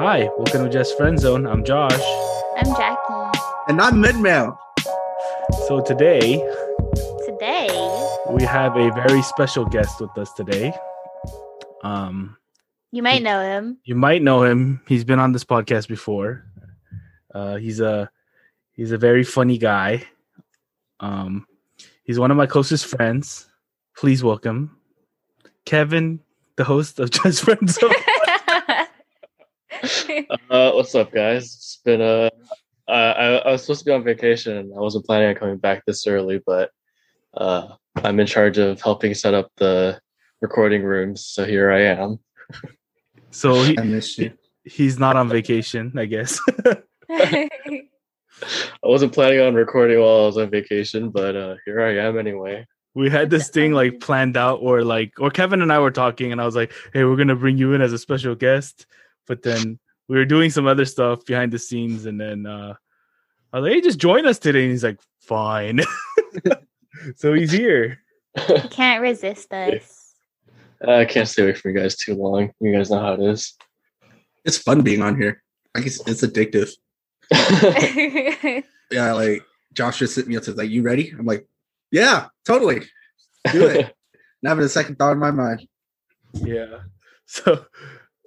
Hi, welcome to Just Friend Zone. I'm Josh. I'm Jackie. And I'm Midmail. So today Today, we have a very special guest with us today. Um, you might know him. you might know him. He's been on this podcast before. Uh, he's a he's a very funny guy. Um, he's one of my closest friends. Please welcome Kevin, the host of Just Friend Zone. Uh, what's up, guys? It's been a. Uh, I, I was supposed to be on vacation. and I wasn't planning on coming back this early, but uh, I'm in charge of helping set up the recording rooms. So here I am. so he, I miss you. he's not on vacation, I guess. I wasn't planning on recording while I was on vacation, but uh, here I am anyway. we had this thing like planned out or like or kevin and i were talking and i was like hey we're gonna bring you in as a special guest but then we were doing some other stuff behind the scenes and then uh i was like hey just join us today and he's like fine so he's here He Can't resist us. I can't stay away from you guys too long. You guys know how it is. It's fun being on here. I guess it's addictive. Yeah, like Josh just sent me up to like, you ready? I'm like, yeah, totally. Do it. Not having a second thought in my mind. yeah so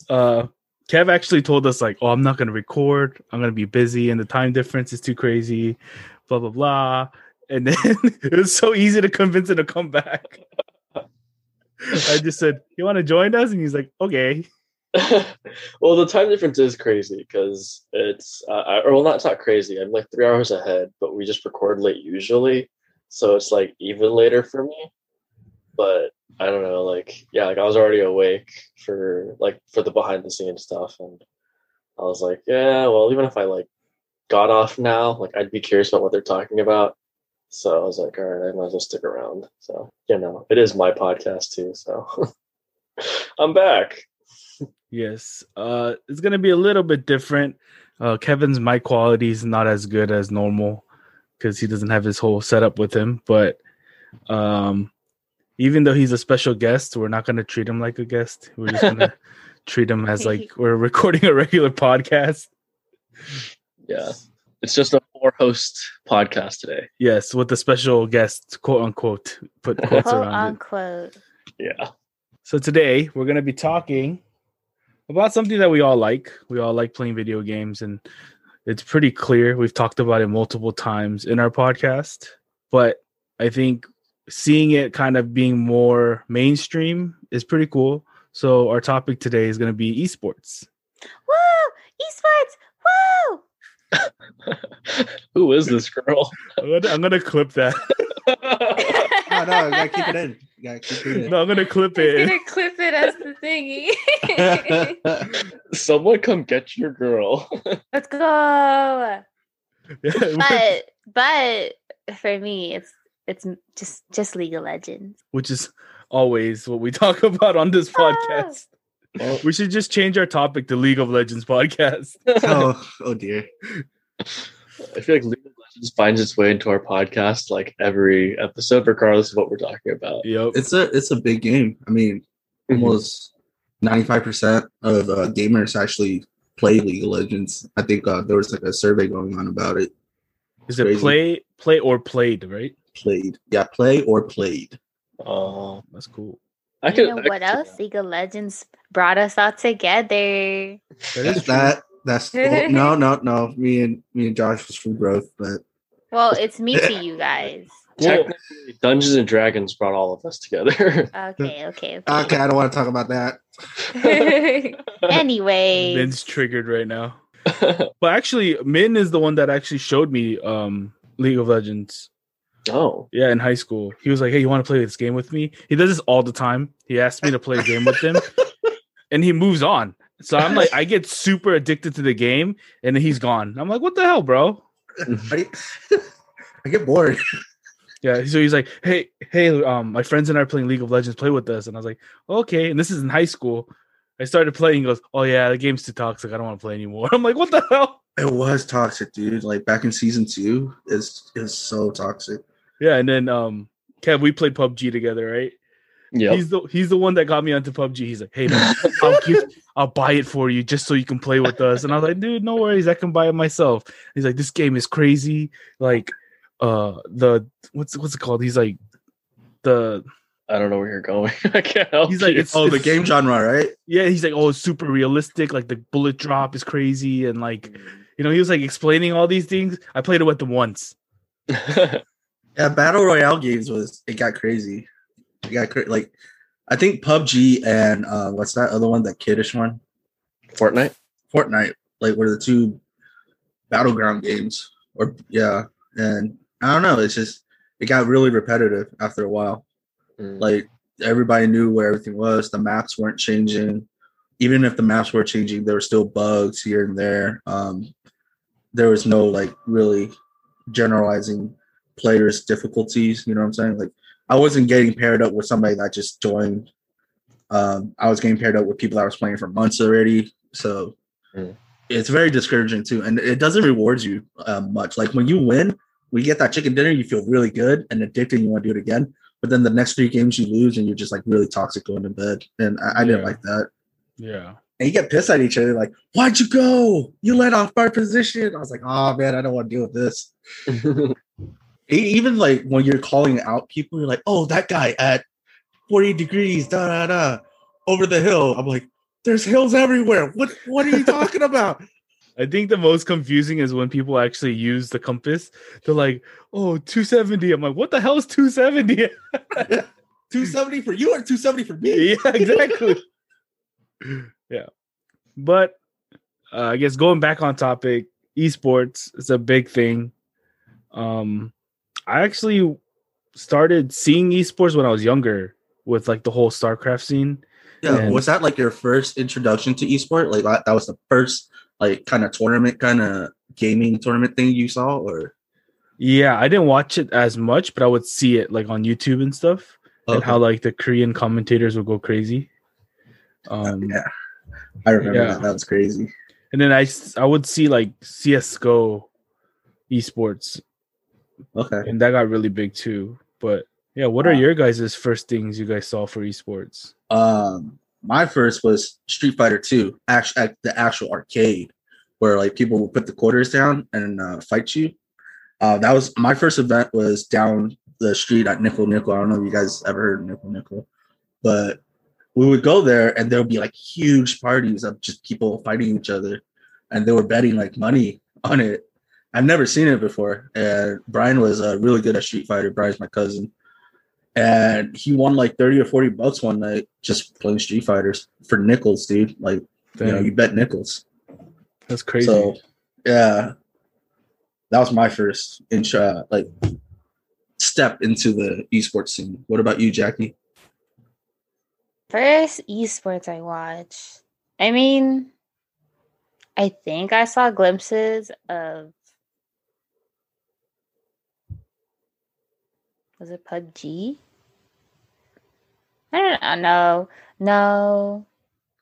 uh kev actually told us like oh i'm not gonna record i'm gonna be busy and the time difference is too crazy blah blah blah and then it was so easy to convince him to come back i just said you want to join us and he's like okay well, the time difference is crazy because it's, uh, I- or well, not, it's not crazy. I'm like three hours ahead, but we just record late usually. So it's like even later for me. But I don't know, like, yeah, like I was already awake for like for the behind the scenes stuff. And I was like, yeah, well, even if I like got off now, like I'd be curious about what they're talking about. So I was like, all right, I might as well stick around. So, you know, it is my podcast too. So I'm back. yes uh it's gonna be a little bit different uh kevin's mic quality is not as good as normal because he doesn't have his whole setup with him but um even though he's a special guest we're not gonna treat him like a guest we're just gonna treat him as like we're recording a regular podcast Yeah. It's just a four host podcast today. yes with the special guest quote unquote put quotes Quote around it unquote. Yeah. So today we're going to be talking about something that we all like. We all like playing video games and it's pretty clear. We've talked about it multiple times in our podcast, but I think seeing it kind of being more mainstream is pretty cool. So our topic today is going to be esports. Woo! Esports! Woo! Who is this girl? I'm going to, I'm going to clip that. No, you gotta keep it in. You gotta keep it in. no, I'm going to clip He's it. gonna clip it as the thingy. Someone come get your girl. Let's go. Yeah, But but for me, it's it's just just League of Legends. which is always what we talk about on this podcast. Oh, We should just change our topic to League of Legends podcast. oh, oh dear. I feel like League of Legends finds its way into our podcast like every episode, regardless of what we're talking about. Yep. It's a it's a big game. I mean, almost ninety five percent of uh, gamers actually play League of Legends. I think uh, there was like a survey going on about it. Is it Crazy. play play or played, right? Played, yeah, play or played. Oh, That's cool. I you could. know I what could else? that. League of Legends brought us all together. That is that. That's well, no, no, no. Me and me and Josh was from growth, but Well, it's me to you guys. Technically, Dungeons and Dragons brought all of us together. Okay, okay, okay. okay, I don't want to talk about that. anyway, Min's triggered right now. But actually, Min is the one that actually showed me um League of Legends. Oh, Yeah, in high school. He was like, Hey, you want to play this game with me? He does this all the time. He asked me to play a game with him and he moves on. So I'm like, I get super addicted to the game and then he's gone. I'm like, what the hell, bro? I, I get bored. Yeah, so he's like, "Hey, hey, um, my friends and I are playing League of Legends. Play with us." And I was like, "Okay." And this is in high school. I started playing. He goes, "Oh yeah, the game's too toxic. I don't want to play anymore." I'm like, "What the hell?" It was toxic, dude. Like back in season two, it's it's so toxic. Yeah, and then um, Kev, we played PUBG together, right? Yeah. He's the he's the one that got me onto PUBG. He's like, hey man, I'll give, I'll buy it for you just so you can play with us. And I was like, dude, no worries, I can buy it myself. He's like, this game is crazy. Like, uh, the what's what's it called? He's like, the I don't know where you're going. I can't help He's like, you. it's- Oh, the game genre, right? yeah, he's like, oh, it's super realistic. Like the bullet drop is crazy, and like, you know, he was like explaining all these things. I played it with him once. Yeah, battle royale games was it got crazy. It got cra- like I think PUBG and uh what's that other one? That kiddish one, Fortnite. Fortnite. Like were the two battleground games. Or yeah, and I don't know. It's just it got really repetitive after a while. Mm. Like everybody knew where everything was. The maps weren't changing. Even if the maps were changing, there were still bugs here and there. Um, there was no like really generalizing players' difficulties. You know what I'm saying? Like I wasn't getting paired up with somebody that just joined. Um, I was getting paired up with people that was playing for months already. So Mm. it's very discouraging too, and it doesn't reward you um, much. Like when you win, we get that chicken dinner, you feel really good and addicted. And You want to do it again. But then the next three games you lose, and you're just like really toxic going to bed. And I, I didn't Yeah. like that. Yeah, And you get pissed at each other, like, "Why'd you go? You let off our position." I was like, "Oh man, I don't want to deal with this." Even like when you're calling out people, you're like, "Oh, that guy at 40 degrees, da da da, over the hill." I'm like, "There's hills everywhere. What what are you talking about?" I think the most confusing is when people actually use the compass. They're like, oh, 270. I'm like, what the hell is 270? 270 for you or 270 for me? yeah, exactly. yeah. But uh, I guess going back on topic, esports is a big thing. Um, I actually started seeing esports when I was younger with like the whole StarCraft scene. Yeah, And- was that like your first introduction to esports? Like that that was the first like kind of tournament, kind of gaming tournament thing you saw, or Yeah, I didn't watch it as much, but I would see it like on YouTube and stuff, and how like the Korean commentators would go crazy. Um, yeah, I remember yeah. that. That was crazy. and then I I would see like CS:GO esports, Okay, and that got really big too. But yeah, what are your guys' first things you guys saw for esports? um, my first was Street Fighter Two, actually at the actual arcade, where like people would put the quarters down and uh, fight you. Uh, that was my first event. Was down the street at Nickel Nickel. I don't know if you guys ever heard of Nickel Nickel, but we would go there and there would be like huge parties of just people fighting each other, and they were betting like money on it. I've never seen it before, and Brian was uh, really good at Street Fighter. Brian's my cousin, and he won like thirty or forty bucks one night just playing Street Fighters for nickels, dude. Like you know, you bet nickels. that's crazy. So yeah, that was my first intro, like step into the esports scene. What about you, Jackie? First esports I watched. I mean, I think I saw glimpses of. Was it PUBG? I don't know. No, no.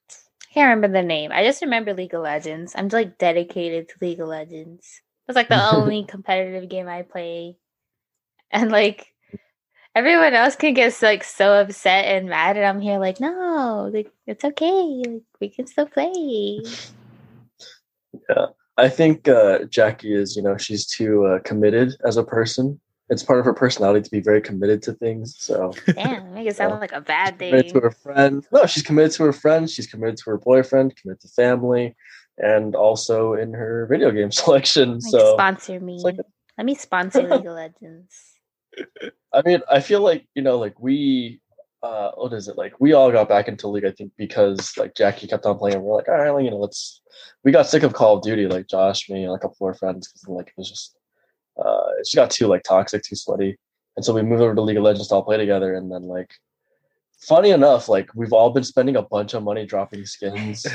I can't remember the name. I just remember League of Legends. I'm like dedicated to League of Legends. It's like the only competitive game I play. And like everyone else can get like so upset and mad and i'm here like no like it's okay like we can still play Yeah. I think uh, Jackie is, you know, she's too uh, committed as a person. It's part of her personality to be very committed to things. So damn make it sound like a bad committed thing to her friend. No, she's committed to her friends. She's committed to her boyfriend. Committed to family, and also in her video game selection. like so sponsor me like let me sponsor league of legends I mean, I feel like you know, like we, uh, what is it like? We all got back into League, I think, because like Jackie kept on playing. And we're like, all right, well, you know, let's. We got sick of Call of Duty, like Josh, me, and a couple of our friends, because like it was just, uh, it just got too like toxic, too sweaty, and so we moved over to League of Legends to all play together, and then like. Funny enough, like we've all been spending a bunch of money dropping skins,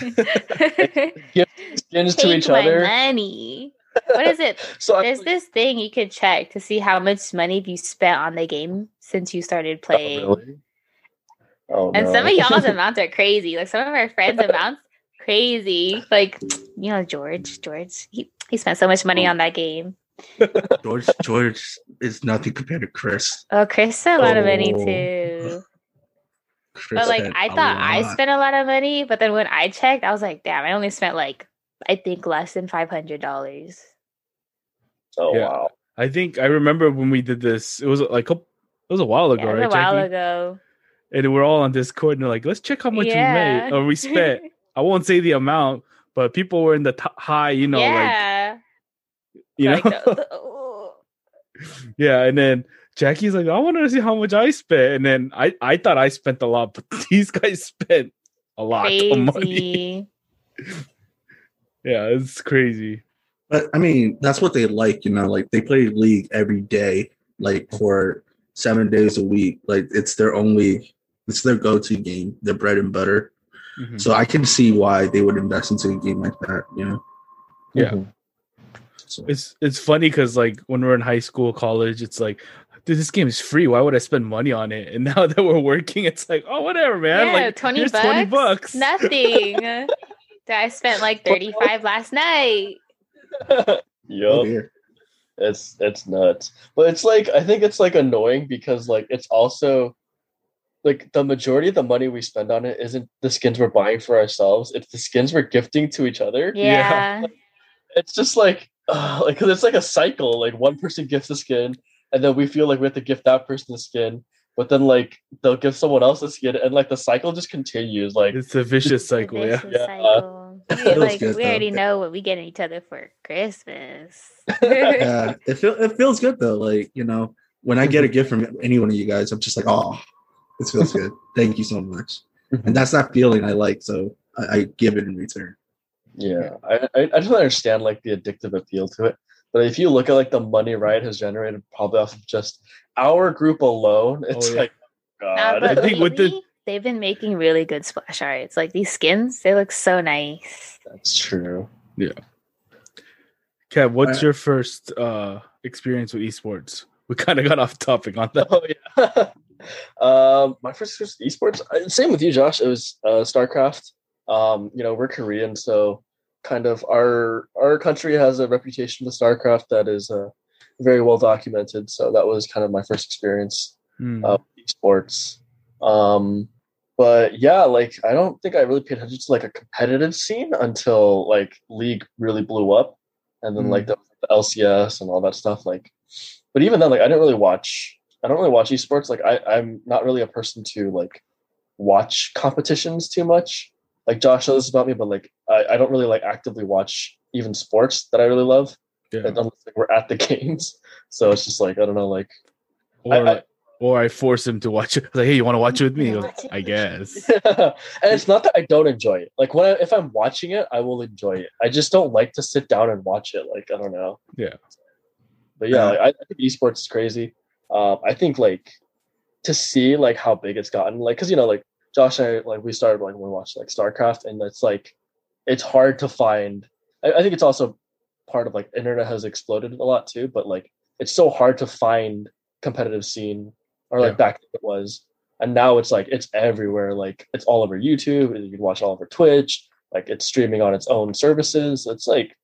skins to Take each my other. money what is it So I there's this thing you could check to see how much money you spent on the game since you started Oh, playing really? Oh, And no. some of y'all's amounts are crazy. Like some of our friends' amounts, crazy. Like you know, George, George, he, he spent so much money on that game. George George is nothing compared to Chris. Oh, Chris spent a lot of money Oh. too. Chris But like I thought I spent a lot of money, but then when I checked, I was like, damn, I only spent like I think less than five hundred dollars. Oh Yeah. wow. I think I remember when we did this. It was like a, it was a while ago, Yeah, right? a while Jackie? ago. And we're all on Discord and they're like, let's check how much yeah. we made or we spent. I won't say the amount, but people were in the t- high, you know, like yeah. you know, the- the- oh. yeah. And then Jackie's like, I want to see how much I spent, and then I I thought I spent a lot, but these guys spent a lot of money. Yeah, it's crazy. But I mean, that's what they like, you know, like they play league every day, like for seven days a week. Like it's their only it's their go-to game, their bread and butter. Mhm. So I can see why they would invest into a game like that, you know. Yeah. Mhm. So It's it's funny because like when we're in high school, college, it's like, dude, this game is free. Why would I spend money on it? And now that we're working, it's like, oh, whatever, man. yeah, like twenty here's bucks. twenty bucks. Nothing. I spent like thirty five last night. oh, Yup. dear. It's it's nuts. But it's like I think it's like annoying because like it's also like the majority of the money we spend on it isn't the skins we're buying for ourselves. It's the skins we're gifting to each other. Yeah. It's just like uh, like 'cause it's like a cycle. Like one person gifts a skin, and then we feel like we have to gift that person the skin. But then like they'll give someone else the skin, and like the cycle just continues. Like It's a vicious cycle, yeah. vicious Yeah. cycle. We, Feels like good, we though. already know what we get each other for Christmas. Yeah, it feel it feels good though. Like, you know, when I get a gift from any one of you guys, I'm just like, oh, this feels good. Thank you so much. And that's that feeling I like, so I, I give it in return. Yeah, I, I I just don't understand like the addictive appeal to it. But if you look at like the money Riot has generated, probably off of just our group alone, it's yeah. like, Nah, God, but I think with the- they've been making really good splash arts. Like these skins, they look so nice. that's true. Yeah. Kev, what's your first uh experience with esports? We kind of got off topic on that. Oh yeah. um, my first first esports. uh, Same with you, Josh. It was uh, StarCraft. Um, you know, we're Korean, so kind of our our country has a reputation with StarCraft that is uh, very well documented. So that was kind of my first experience Hmm. of esports. Um, but yeah, like I don't think I really paid attention to like a competitive scene until like League really blew up, and then like the, the LCS and all that stuff. Like, but even then, like I didn't really watch. I don't really watch esports. Like I, I'm not really a person to like watch competitions too much. Like Josh knows this about me, but like I, I don't really like actively watch even sports that I really love yeah. unless like, we're at the games. So it's just like I don't know, like Or, I- I- or I force him to watch it. Like, hey, you want to watch it with me? He Wanna goes, watch it I with guess. and it's not that I don't enjoy it. Like when I, if I'm watching it, I will enjoy it. I just don't like to sit down and watch it. Like I don't know. Yeah. But yeah, Yeah. like, I, I think esports is crazy. Um, I think like to see like how big it's gotten. Like because you know like Josh and I like we started like when we watched like StarCraft, and it's like it's hard to find. I, I think it's also part of like internet has exploded a lot too, but like it's so hard to find competitive scene or like Yeah. back then it was and now it's like it's everywhere like it's all over youtube you can watch all over twitch like it's streaming on its own services it's like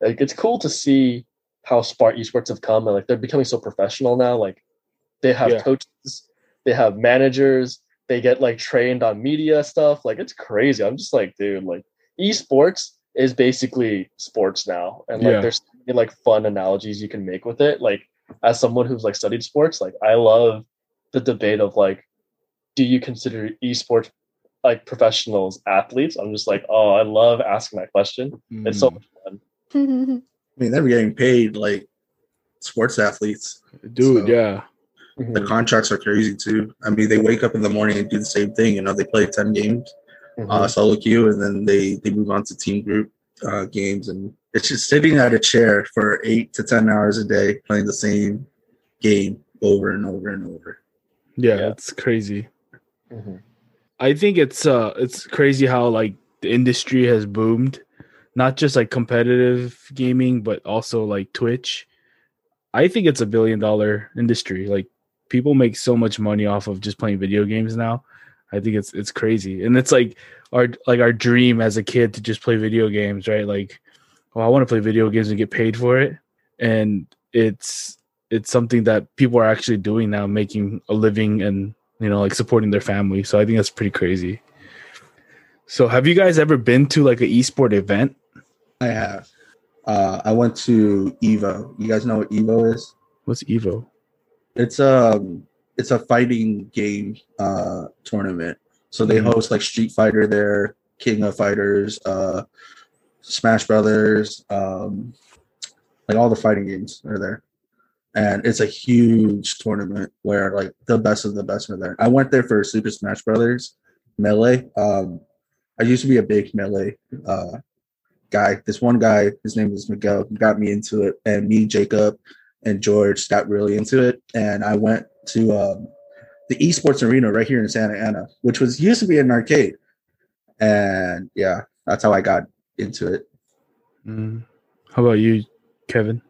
like it's cool to see how smart esports have come and like they're becoming so professional now like they have Yeah. coaches they have managers they get like trained on media stuff like it's crazy i'm just like dude like esports is basically sports now and like Yeah. there's so many, like fun analogies you can make with it like as someone who's like studied sports like i love the debate of like do you consider esports like professionals athletes i'm just like oh i love asking that question it's so Mm. much fun I mean, they're getting paid like sports athletes. dude, So- yeah. The contracts are crazy too. I mean, they wake up in the morning and do the same thing. You know, they play ten games, Mhm. uh, solo queue, and then they they move on to team group uh, games, and it's just sitting at a chair for eight to ten hours a day playing the same game over and over and over. Yeah, Yeah. it's crazy. Mhm. I think it's uh it's crazy how like the industry has boomed, not just like competitive gaming, but also like Twitch. I think it's a billion dollar industry. Like people make so much money off of just playing video games now. I think it's it's crazy. And it's like our like our dream as a kid to just play video games, right? Like, oh, I want to play video games and get paid for it. And it's it's something that people are actually doing now, making a living and you know, like supporting their family. So I think that's pretty crazy. So have you guys ever been to like an esport event? I have. Uh, I went to Evo. You guys know what Evo is? What's Evo? It's um it's a fighting game uh tournament. So they Mhm. host like Street Fighter there, King of Fighters, uh Smash Brothers, um like all the fighting games are there. And it's a huge tournament where like the best of the best are there. I went there for Super Smash Brothers Melee. Um I used to be a big Melee uh guy. This one guy, his name is Miguel, got me into it, and me, Jacob, and George got really into it. And I went to um, the esports arena right here in Santa Ana, which was used to be an arcade. And yeah, that's how I got into it. Mm. How about you, Kevin?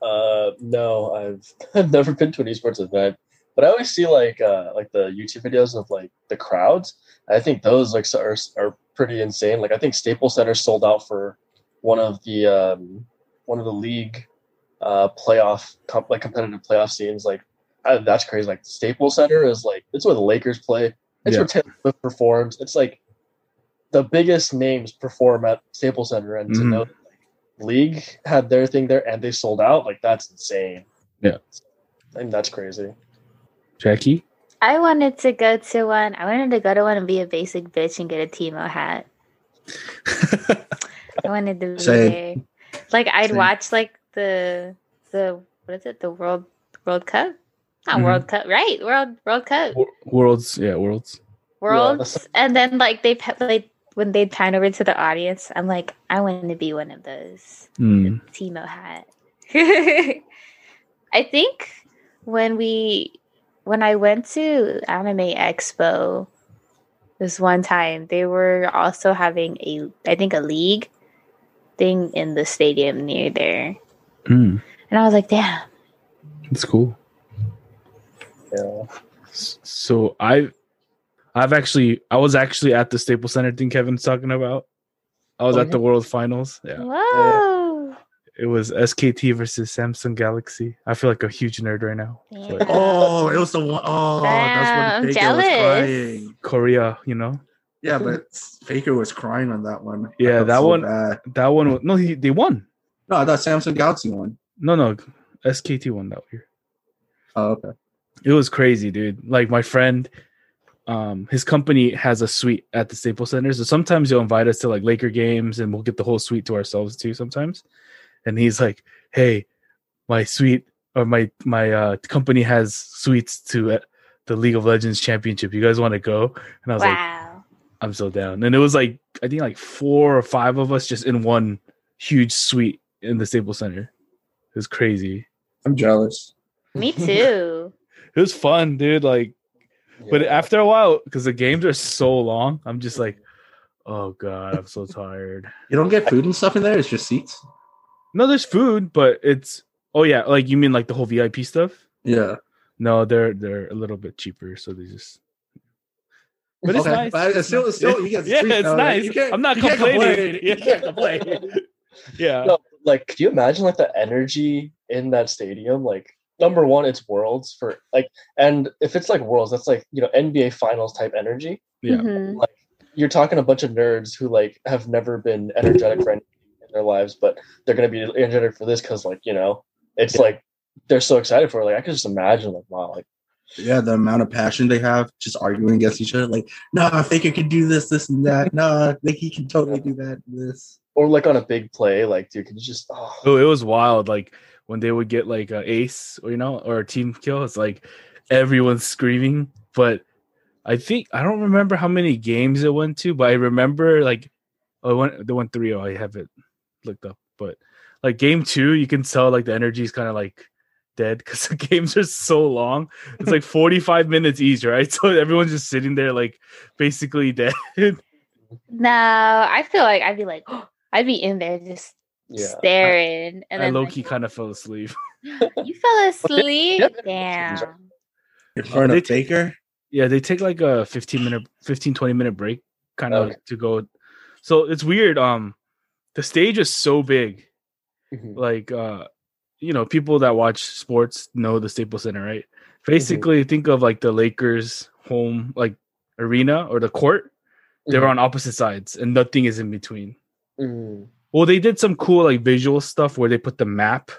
Uh, no, I've I've never been to an esports event, but I always see like uh like the YouTube videos of like the crowds. I think those like are are pretty insane. Like I think Staples Center sold out for one of the um one of the league uh playoff comp- like competitive playoff scenes. Like I, that's crazy. Like Staples Center is like it's where the Lakers play. It's Yeah. where Taylor Swift performs. It's like the biggest names perform at Staples Center, and to Mhm. know that, like, League had their thing there and they sold out, like that's insane. Yeah. and that's crazy. Jackie? I wanted to go to one. I wanted to go to one and be a basic bitch and get a Teemo hat. I wanted to be Same. there. Like I'd Same. watch like the the what is it? The World World Cup? Not Mhm. World Cup, right? World World Cup. Worlds, yeah, worlds. Worlds. that's- and then like they played when they pan over to the audience, I'm like, I want to be one of those. Mm. Teemo hat. I think when we when I went to Anime Expo this one time, they were also having a I think a league thing in the stadium near there. Mm. And I was like, damn. That's cool. Yeah. So I, I've actually, I was actually at the Staples Center thing Kevin's talking about. I was Oh, at the. World Finals. Yeah, Whoa. it was SKT versus Samsung Galaxy. I feel like a huge nerd right now. Yeah. Like, Oh, it was the one oh Damn, that's I'm when Faker was crying. Korea, you know Yeah, but Faker was crying on that one. Yeah, felt that so one- bad. that one. Was, no, he, they won. No, I thought Samsung Galaxy won. No, no, SKT won that year. Oh, okay. It was crazy, dude. Like my friend, um, his company has a suite at the Staples Center. So sometimes he'll invite us to like Laker games and we'll get the whole suite to ourselves too sometimes. And he's like, Hey, my suite or my my uh company has suites to uh, the League of Legends championship. You guys want to go? And I was like, Wow. I'm so down. And it was like I think like four or five of us just in one huge suite in the Staples Center. It was crazy. I'm jealous. Me too. It was fun, dude. Like But after a while, because the games are so long, I'm just like, oh god, I'm so tired. You don't get food and stuff in there, it's just seats. No, there's food, but it's oh yeah, like you mean like the whole VIP stuff? Yeah. No, they're they're a little bit cheaper, so they just. But it's Okay, nice. but it's still- it's still- you get the yeah, it's nice. You I'm not complaining. complain. Yeah. You can't complain. yeah. No, like, could you imagine like the energy in that stadium? Like, number one, it's Worlds for like, and if it's like Worlds, that's like you know NBA Finals type energy. Yeah. Mhm. Like, you're talking a bunch of nerds who like have never been energetic for anything in their lives, but they're gonna be energetic for this because like you know, it's like they're so excited for it. Like, I could just imagine like, wow, like Yeah, the amount of passion they have just arguing against each other. Like, nah, Faker can do this, this, and that. Nah, like he can totally do that, this. Or like on a big play, like dude, can you just oh, Oh, it was wild. Like when they would get like an ace, or you know, or a team kill. It's like everyone's screaming. But I think I don't remember how many games it went to, but I remember like oh, it went they went three. Oh, I have it looked up. But like game two, you can tell like the energy is kind of like dead because the games are so long. It's like 45 minutes each, right? So everyone's just sitting there like basically dead. No, I feel like I'd be like, oh, I'd be in there just yeah. staring, and I then low like, key kind of fell asleep. you fell asleep. yeah. Damn. In front they of t- Faker. Yeah, they take like a 15 minute 15 20 minute break kind of Okay. to go. So it's weird um the stage is so big. Mhm. Like uh you know, people that watch sports know the Staples Center, right? Basically, think of like the Lakers home like arena or the court. They were Mhm. on opposite sides, and nothing is in between. Mhm. Well, they did some cool like visual stuff where they put the map,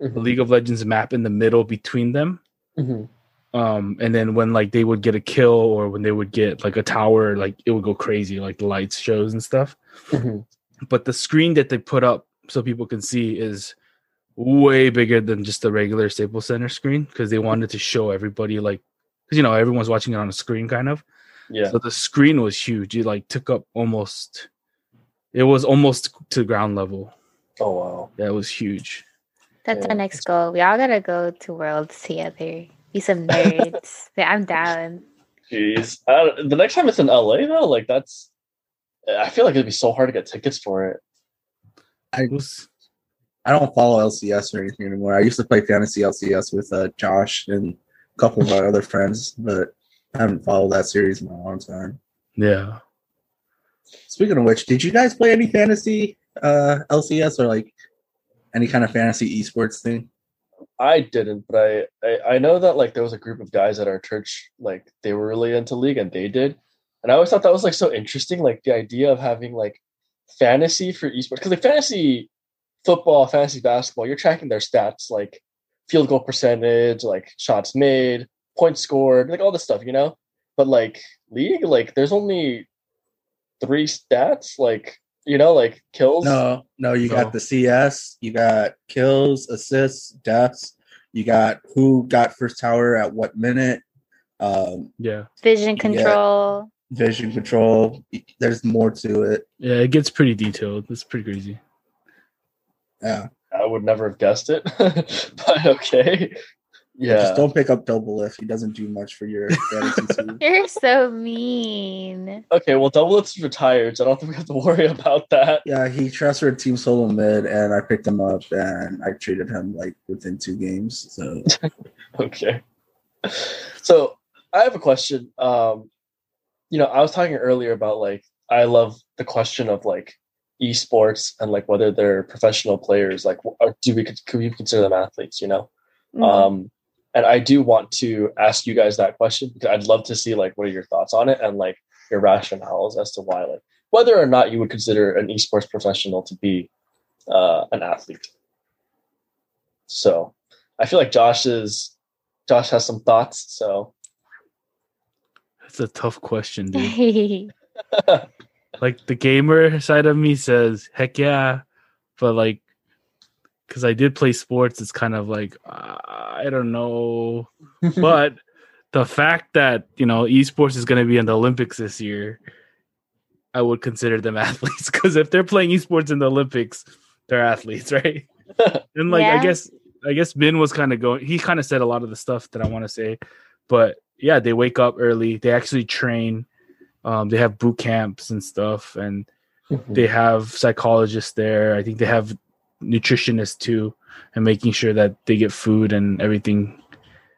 the Mhm. League of Legends map, in the middle between them. Mhm. Um, and then when like they would get a kill or when they would get like a tower, like it would go crazy, like the lights shows and stuff. Mhm. But the screen that they put up so people can see is way bigger than just the regular Staples Center screen because they wanted to show everybody like because you know everyone's watching it on a screen kind of. Yeah. So the screen was huge. It like took up almost it was almost to ground level. Oh wow. Yeah, it was huge. That's Yeah. our next goal. We all gotta go to Worlds together. Be some nerds. yeah, I'm down. Jeez. I the next time it's in LA though, like that's. I feel like it'd be so hard to get tickets for it. I was I don't follow LCS or anything anymore. I used to play fantasy LCS with uh, Josh and a couple of my other friends, but I haven't followed that series in a long time. yeah. Speaking of which, did you guys play any fantasy uh, LCS or like any kind of fantasy esports thing? I didn't, but I, I I know that like there was a group of guys at our church, like they were really into league and they did, and I always thought that was like so interesting, like the idea of having like fantasy for esports because like fantasy football, fantasy basketball, you're tracking their stats like field goal percentage, like shots made, points scored, like all this stuff, you know. But like league, like there's only three stats, like you know, like kills. No, no, you No. got the CS, you got kills, assists, deaths, you got who got first tower at what minute, um, Yeah. Vision control. vision control. There's more to it. Yeah, it gets pretty detailed. It's pretty crazy. Yeah, I would never have guessed it, but okay. Yeah. Just don't pick up Doublelift if he doesn't do much for your fantasy team. You're so mean. Okay, well, Doublelift is retired, so I don't think we have to worry about that. Yeah, he transferred team solo mid, and I picked him up, and I treated him like within two games. So Okay. So I have a question. Um, you know, I was talking earlier about like I love the question of like esports and like whether they're professional players. Like, or do we could we consider them athletes? You know, Mhm. um, and I do want to ask you guys that question because I'd love to see like what are your thoughts on it and like your rationales as to why like whether or not you would consider an esports professional to be uh, an athlete. So I feel like Josh is Josh has some thoughts. So That's a tough question, dude. like the gamer side of me says, heck yeah. But like, because I did play sports, it's kind of like, uh, I don't know. But the fact that, you know, esports is going to be in the Olympics this year, I would consider them athletes. Because if they're playing esports in the Olympics, they're athletes, right? and like, I guess, I guess Ben was kind of going, he kind of said a lot of the stuff that I want to say. But yeah, they wake up early, they actually train um, they have boot camps and stuff, and they have psychologists there. I think they have nutritionists too, and making sure that they get food and everything.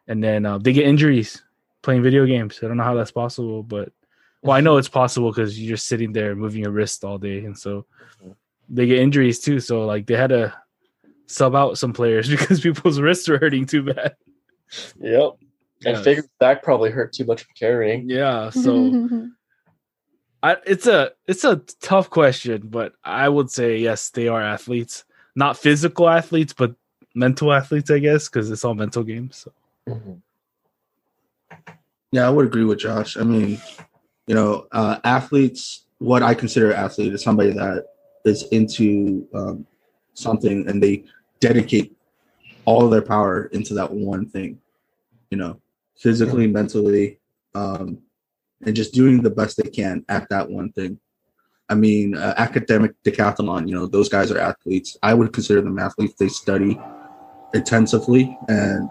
And then uh, they get injuries playing video games. I don't know how that's possible, but well, I know it's possible because you're sitting there moving your wrist all day, and so they get injuries too. So like they had to sub out some players because people's wrists were hurting too bad. Yep. And Yeah. figured back probably hurt too much from carrying. Yeah, so. I, it's a it's a tough question, but I would say yes, they are athletes, not physical athletes, but mental athletes, I guess, because it's all mental games. So. yeah, I would agree with Josh. I mean, you know, uh, athletes. What I consider an athlete is somebody that is into um, something and they dedicate all of their power into that one thing. You know, physically, mentally, um, and just doing the best they can at that one thing. I mean, uh, academic decathlon. You know, those guys are athletes. I would consider them athletes. They study intensively and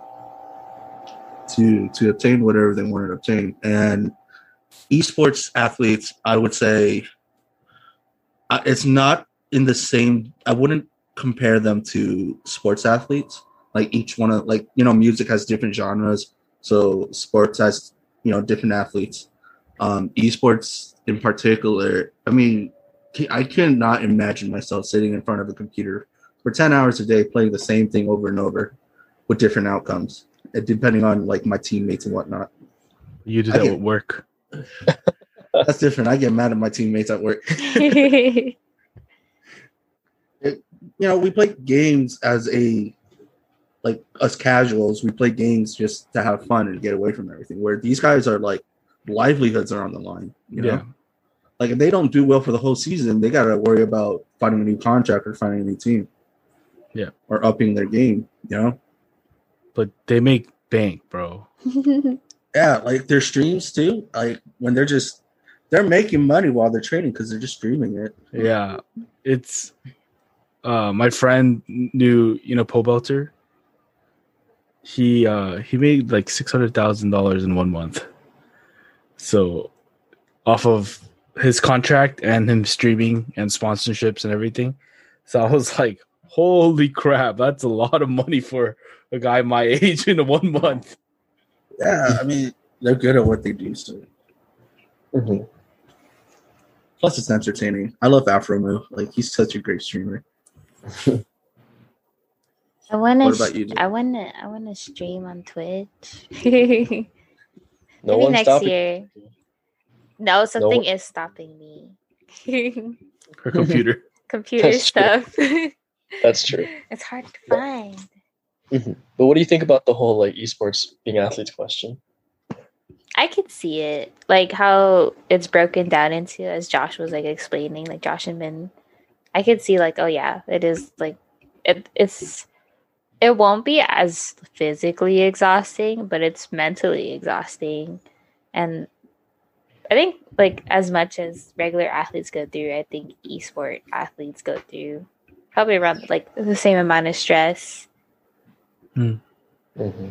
to to obtain whatever they want to obtain. And esports athletes, I would say, uh, it's not in the same. I wouldn't compare them to sports athletes. Like each one of like you know, music has different genres, so sports has you know different athletes. Um, esports in particular, I mean, I cannot imagine myself sitting in front of a computer for ten hours a day playing the same thing over and over with different outcomes. depending on like my teammates and whatnot. You do that get- with work. That's different. I get mad at my teammates at work. you know, we play games as a like us casuals, we play games just to have fun and get away from everything. Where these guys are like livelihoods are on the line. You know, Yeah. like if they don't do well for the whole season, they gotta worry about finding a new contract or finding a new team. Yeah. Or upping their game, you know? But they make bank, bro. Yeah, like their streams too. Like when they're just they're making money while they're training because they're just streaming it. Yeah. It's uh my friend knew, you know, Pobelter. He uh he made like six hundred thousand dollars in one month. So off of his contract and him streaming and sponsorships and everything. So I was like, holy crap, that's a lot of money for a guy my age in one month. Yeah, I mean they're good at what they do. So Mhm. plus it's entertaining. I love Aphromoo. Like he's such a great streamer. I wanna, What you. I wanna, I wanna stream on Twitch. Maybe one's next stopping. year. No, something one- is stopping me. Her computer. Computer That's true. stuff. That's true. it's hard to find. Mm-hmm. But what do you think about the whole like esports being athletes question? I could see it, like how it's broken down into, as Josh was like explaining, like Josh and Min. I could see, like, oh yeah, it is like, it, it's, it won't be as physically exhausting, but it's mentally exhausting, and I think like as much as regular athletes go through, I think esport athletes go through probably around like the same amount of stress. Mm-hmm.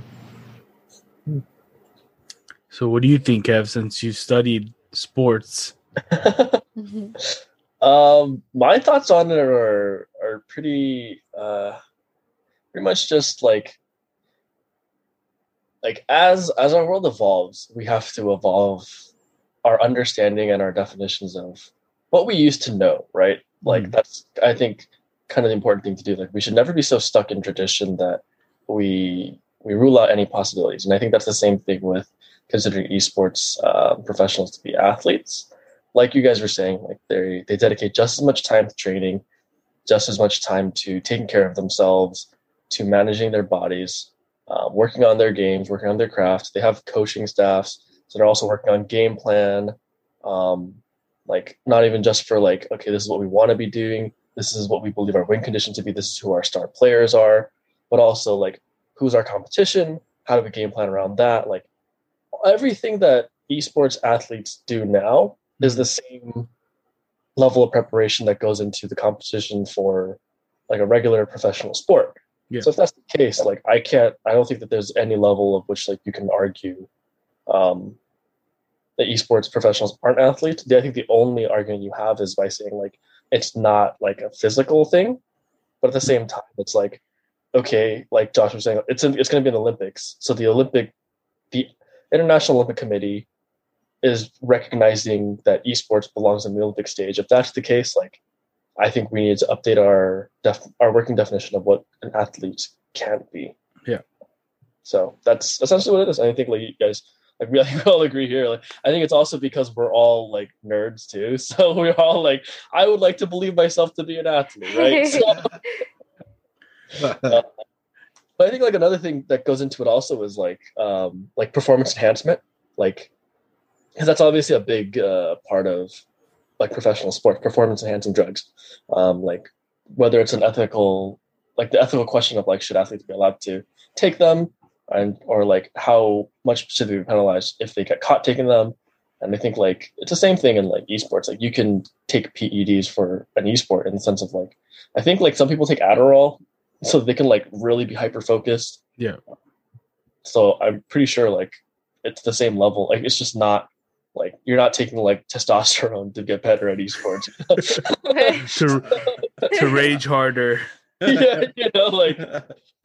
So what do you think, Kev, since you studied sports? um, my thoughts on it are are pretty uh, pretty much just like like as as our world evolves, we have to evolve our understanding and our definitions of what we used to know, right? Like Mhm. that's I think kind of the important thing to do. Like we should never be so stuck in tradition that we we rule out any possibilities. And I think that's the same thing with considering esports uh, professionals to be athletes. Like you guys were saying, like they they dedicate just as much time to training, just as much time to taking care of themselves, to managing their bodies, uh, working on their games, working on their craft. They have coaching staffs, so they're also working on game plan. Um, like not even just for like, okay, this is what we want to be doing. This is what we believe our win condition to be. This is who our star players are, but also like who's our competition? How do we game plan around that? Like everything that esports athletes do now is the same level of preparation that goes into the competition for like a regular professional sport. Yeah. So if that's the case, like I can't, I don't think that there's any level of which like you can argue um, that esports professionals aren't athletes. I think the only argument you have is by saying like it's not like a physical thing, but at the same time, it's like okay, like Josh was saying, it's in, it's going to be an Olympics. So the Olympic, the International Olympic Committee is recognizing that esports belongs in the Olympic stage. If that's the case, like I think we need to update our def- our working definition of what an athlete can be. Yeah. So that's essentially what it is. I think like you guys like we, we all agree here. Like I think it's also because we're all like nerds too. So we're all like, I would like to believe myself to be an athlete, right? So, but I think like another thing that goes into it also is like um like performance enhancement, like because that's obviously a big uh, part of like professional sports, performance enhancing drugs. Um, like whether it's an ethical, like the ethical question of like should athletes be allowed to take them, and or like how much should they be penalized if they get caught taking them. And I think like it's the same thing in like esports. Like you can take PEDs for an esport in the sense of like I think like some people take Adderall so they can like really be hyper focused. Yeah. So I'm pretty sure like it's the same level. Like it's just not like you're not taking like testosterone to get better at esports. to to rage harder. yeah, you know, like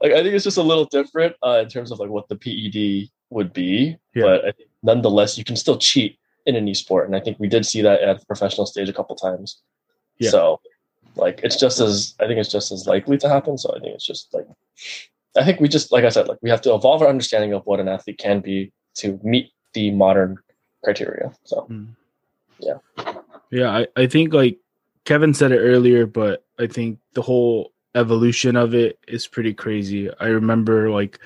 like I think it's just a little different uh, in terms of like what the PED would be, Yeah. but I think nonetheless you can still cheat in an esport, and I think we did see that at the professional stage a couple times. Yeah. So, like, it's just as I think it's just as likely to happen. So I think it's just like I think we just like I said, like we have to evolve our understanding of what an athlete can be to meet the modern criteria. So Yeah. Yeah, I, I think like Kevin said it earlier, but I think the whole evolution of it is pretty crazy. I remember like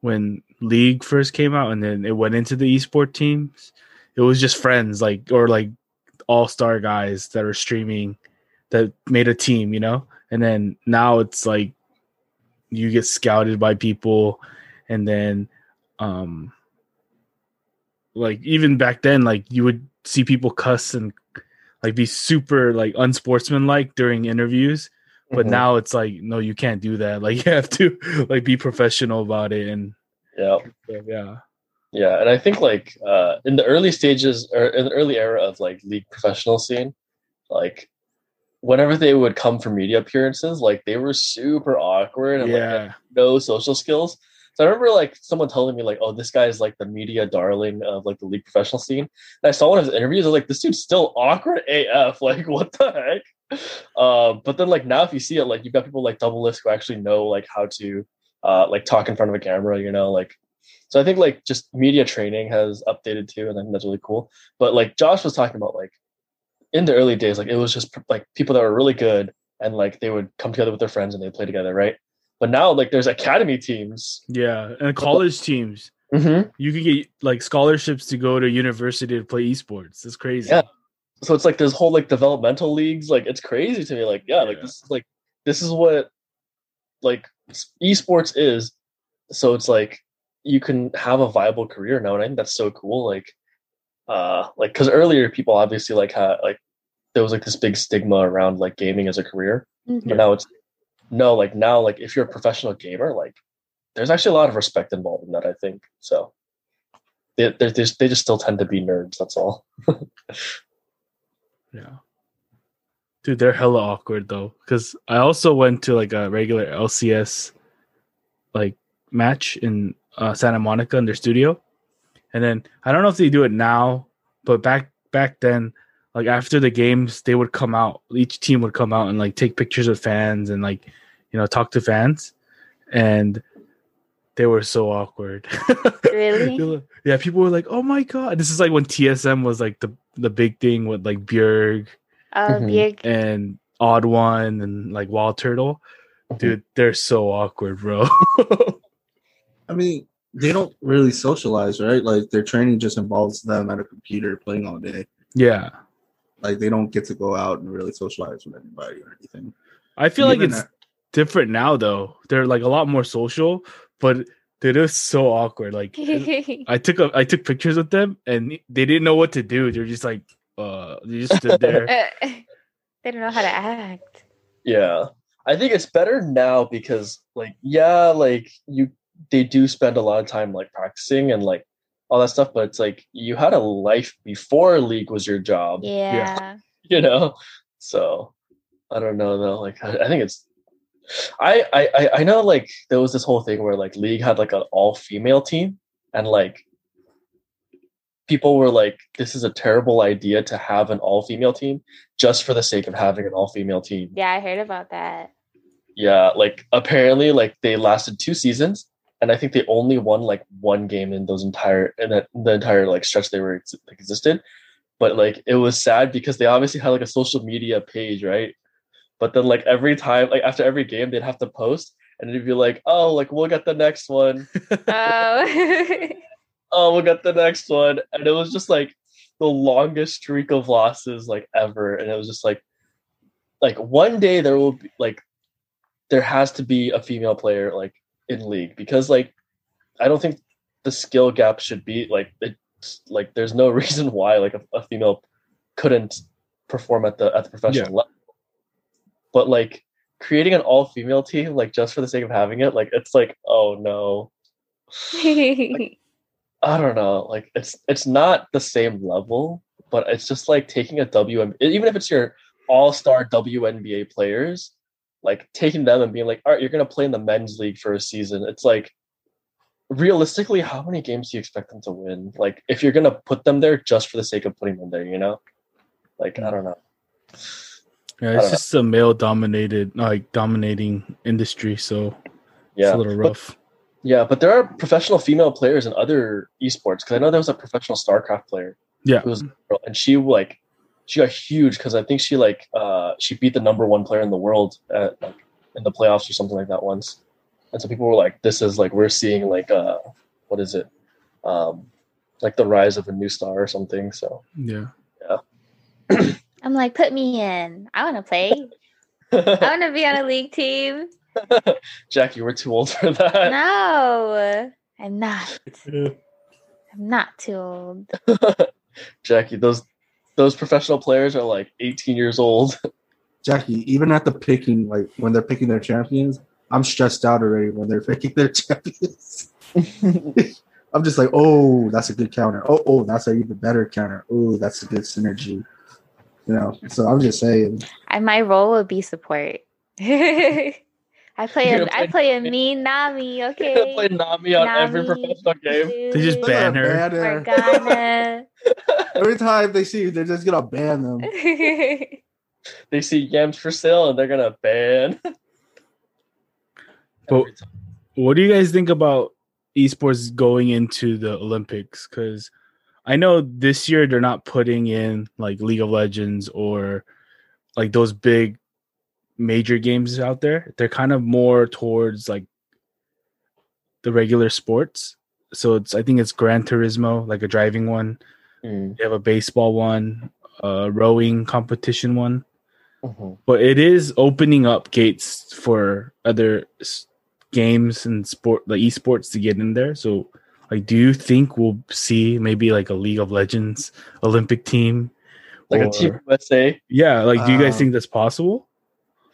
when League first came out and then it went into the esport teams, it was just friends like or like all star guys that are streaming that made a team, you know? And then now it's like you get scouted by people and then um like even back then like you would see people cuss and like be super like unsportsmanlike during interviews. But Mhm. now it's like no you can't do that. Like you have to like be professional about it and yeah, yeah. Yeah, and I think like uh, in the early stages or in the early era of like league professional scene, like whenever they would come for media appearances, like they were super awkward and like had no social skills. So I remember like someone telling me like, "Oh, this guy is like the media darling of like the league professional scene." And I saw one of his interviews. I was like, "This dude's still awkward AF. Like, what the heck?" Um, but then like now, if you see it, like you've got people like Doublelift who actually know like how to uh, like talk in front of a camera. You know, like so I think like just media training has updated too, and I think that's really cool. But like Josh was talking about, like in the early days, like it was just like people that were really good, and like they would come together with their friends and they play together, right? But now like there's academy teams. yeah and college teams Mm-hmm. you can get like scholarships to go to university to play esports it's crazy Yeah. So it's like this whole like developmental leagues. Like it's crazy to me. Like yeah, like this is like this is what like esports is. So it's like you can have a viable career now, and I think that's so cool. Like, uh, like because earlier people obviously like had like there was like this big stigma around like gaming as a career, Mhm. but now it's no like now like if you're a professional gamer, like there's actually a lot of respect involved in that. I think so. They they just, they just still tend to be nerds. That's all. Yeah. Dude, they're hella awkward though. Cause I also went to like a regular LCS like match in uh, Santa Monica in their studio. And then I don't know if they do it now, but back back then, like after the games, they would come out, each team would come out and like take pictures with fans and like, you know, talk to fans. And they were so awkward. Really? Yeah, people were like, "Oh my god!" This is like when TSM was like the the big thing with like Bjerg. Oh, mm-hmm. Bjerg. and Odd One and like Wild Turtle. Mm-hmm. Dude, they're so awkward, bro. I mean, they don't really socialize, right? Like their training just involves them at a computer playing all day. yeah, Like they don't get to go out and really socialize with anybody or anything. I feel like it's at- different now though. They're like a lot more social, but they're just so awkward. Like I took a I took pictures with them and they didn't know what to do. They're just like, uh, they just stood there. they don't know how to act. Yeah. I think it's better now because like yeah, like you they do spend a lot of time like practicing and like all that stuff, but it's like you had a life before league was your job, Yeah. you know? So I don't know though. Like I, I think it's I, I I- I know like there was this whole thing where like league had like an all female team and like people were like this is a terrible idea to have an all female team just for the sake of having an all female team Yeah, I heard about that. yeah, like apparently, like they lasted two seasons, and I think they only won like one game in those entire in that the entire like stretch they were ex- existed. But like it was sad because they obviously had like a social media page, right? But then like every time, like after every game, they'd have to post, and it'd be like, oh, like we'll get the next one. Oh. Oh, we'll get the next one, and it was just like the longest streak of losses like ever, and it was just like, like one day there will be like, there has to be a female player like in league because like, I don't think the skill gap should be like it's like there's no reason why like a, a female couldn't perform at the at the professional level, but like creating an all female team like just for the sake of having it like it's like oh no I don't know. Like it's it's not the same level, but it's just like taking a WM even if it's your all-star WNBA players, like taking them and being like, all right, you're gonna play in the men's league for a season. It's like realistically, how many games do you expect them to win? Like if you're gonna put them there just for the sake of putting them there, you know? Like I mm. don't know. Yeah, it's don't know. just a male dominated, like dominating industry. So yeah. It's a little But- rough. yeah, but there are professional female players in other esports because I know there was a professional StarCraft player Yeah. who was and she like she got huge because I think she like uh she beat the number one player in the world at like in the playoffs or something like that once, and so people were like, "This is like we're seeing like uh what is it, um like the rise of a new star or something." So Yeah. Yeah. I'm like, put me in. I want to play. I want to be on a league team. Jackie, we're too old for that. No, I'm not. I'm not too old. Jackie, those those professional players are like 18 years old. Jackie, even at the picking, like when they're picking their champions, I'm stressed out already when they're picking their champions. I'm just like, oh, that's a good counter. Oh, oh, that's an even better counter. Oh, that's a good synergy. You know, so I'm just saying. And my role would be support. I play You're a gonna I play play a mean Nami, okay? play Nami on every professional game. They just ban her. Morgana. Every time they see you, they're just gonna ban them. They see yams for sale and they're gonna ban. But- What do you guys think about esports going into the Olympics? Because I know this year they're not putting in like League of Legends or like those big major games out there. They're kind of more towards like the regular sports. So it's I think it's Gran Turismo, like a driving one. Mm, They have a baseball one, a rowing competition one. mhm. but it is opening up gates for other s- games and sport like esports to get in there so like do you think we'll see maybe like a league of legends olympic team Like a Or- Team USA. yeah like do you guys Um, think that's possible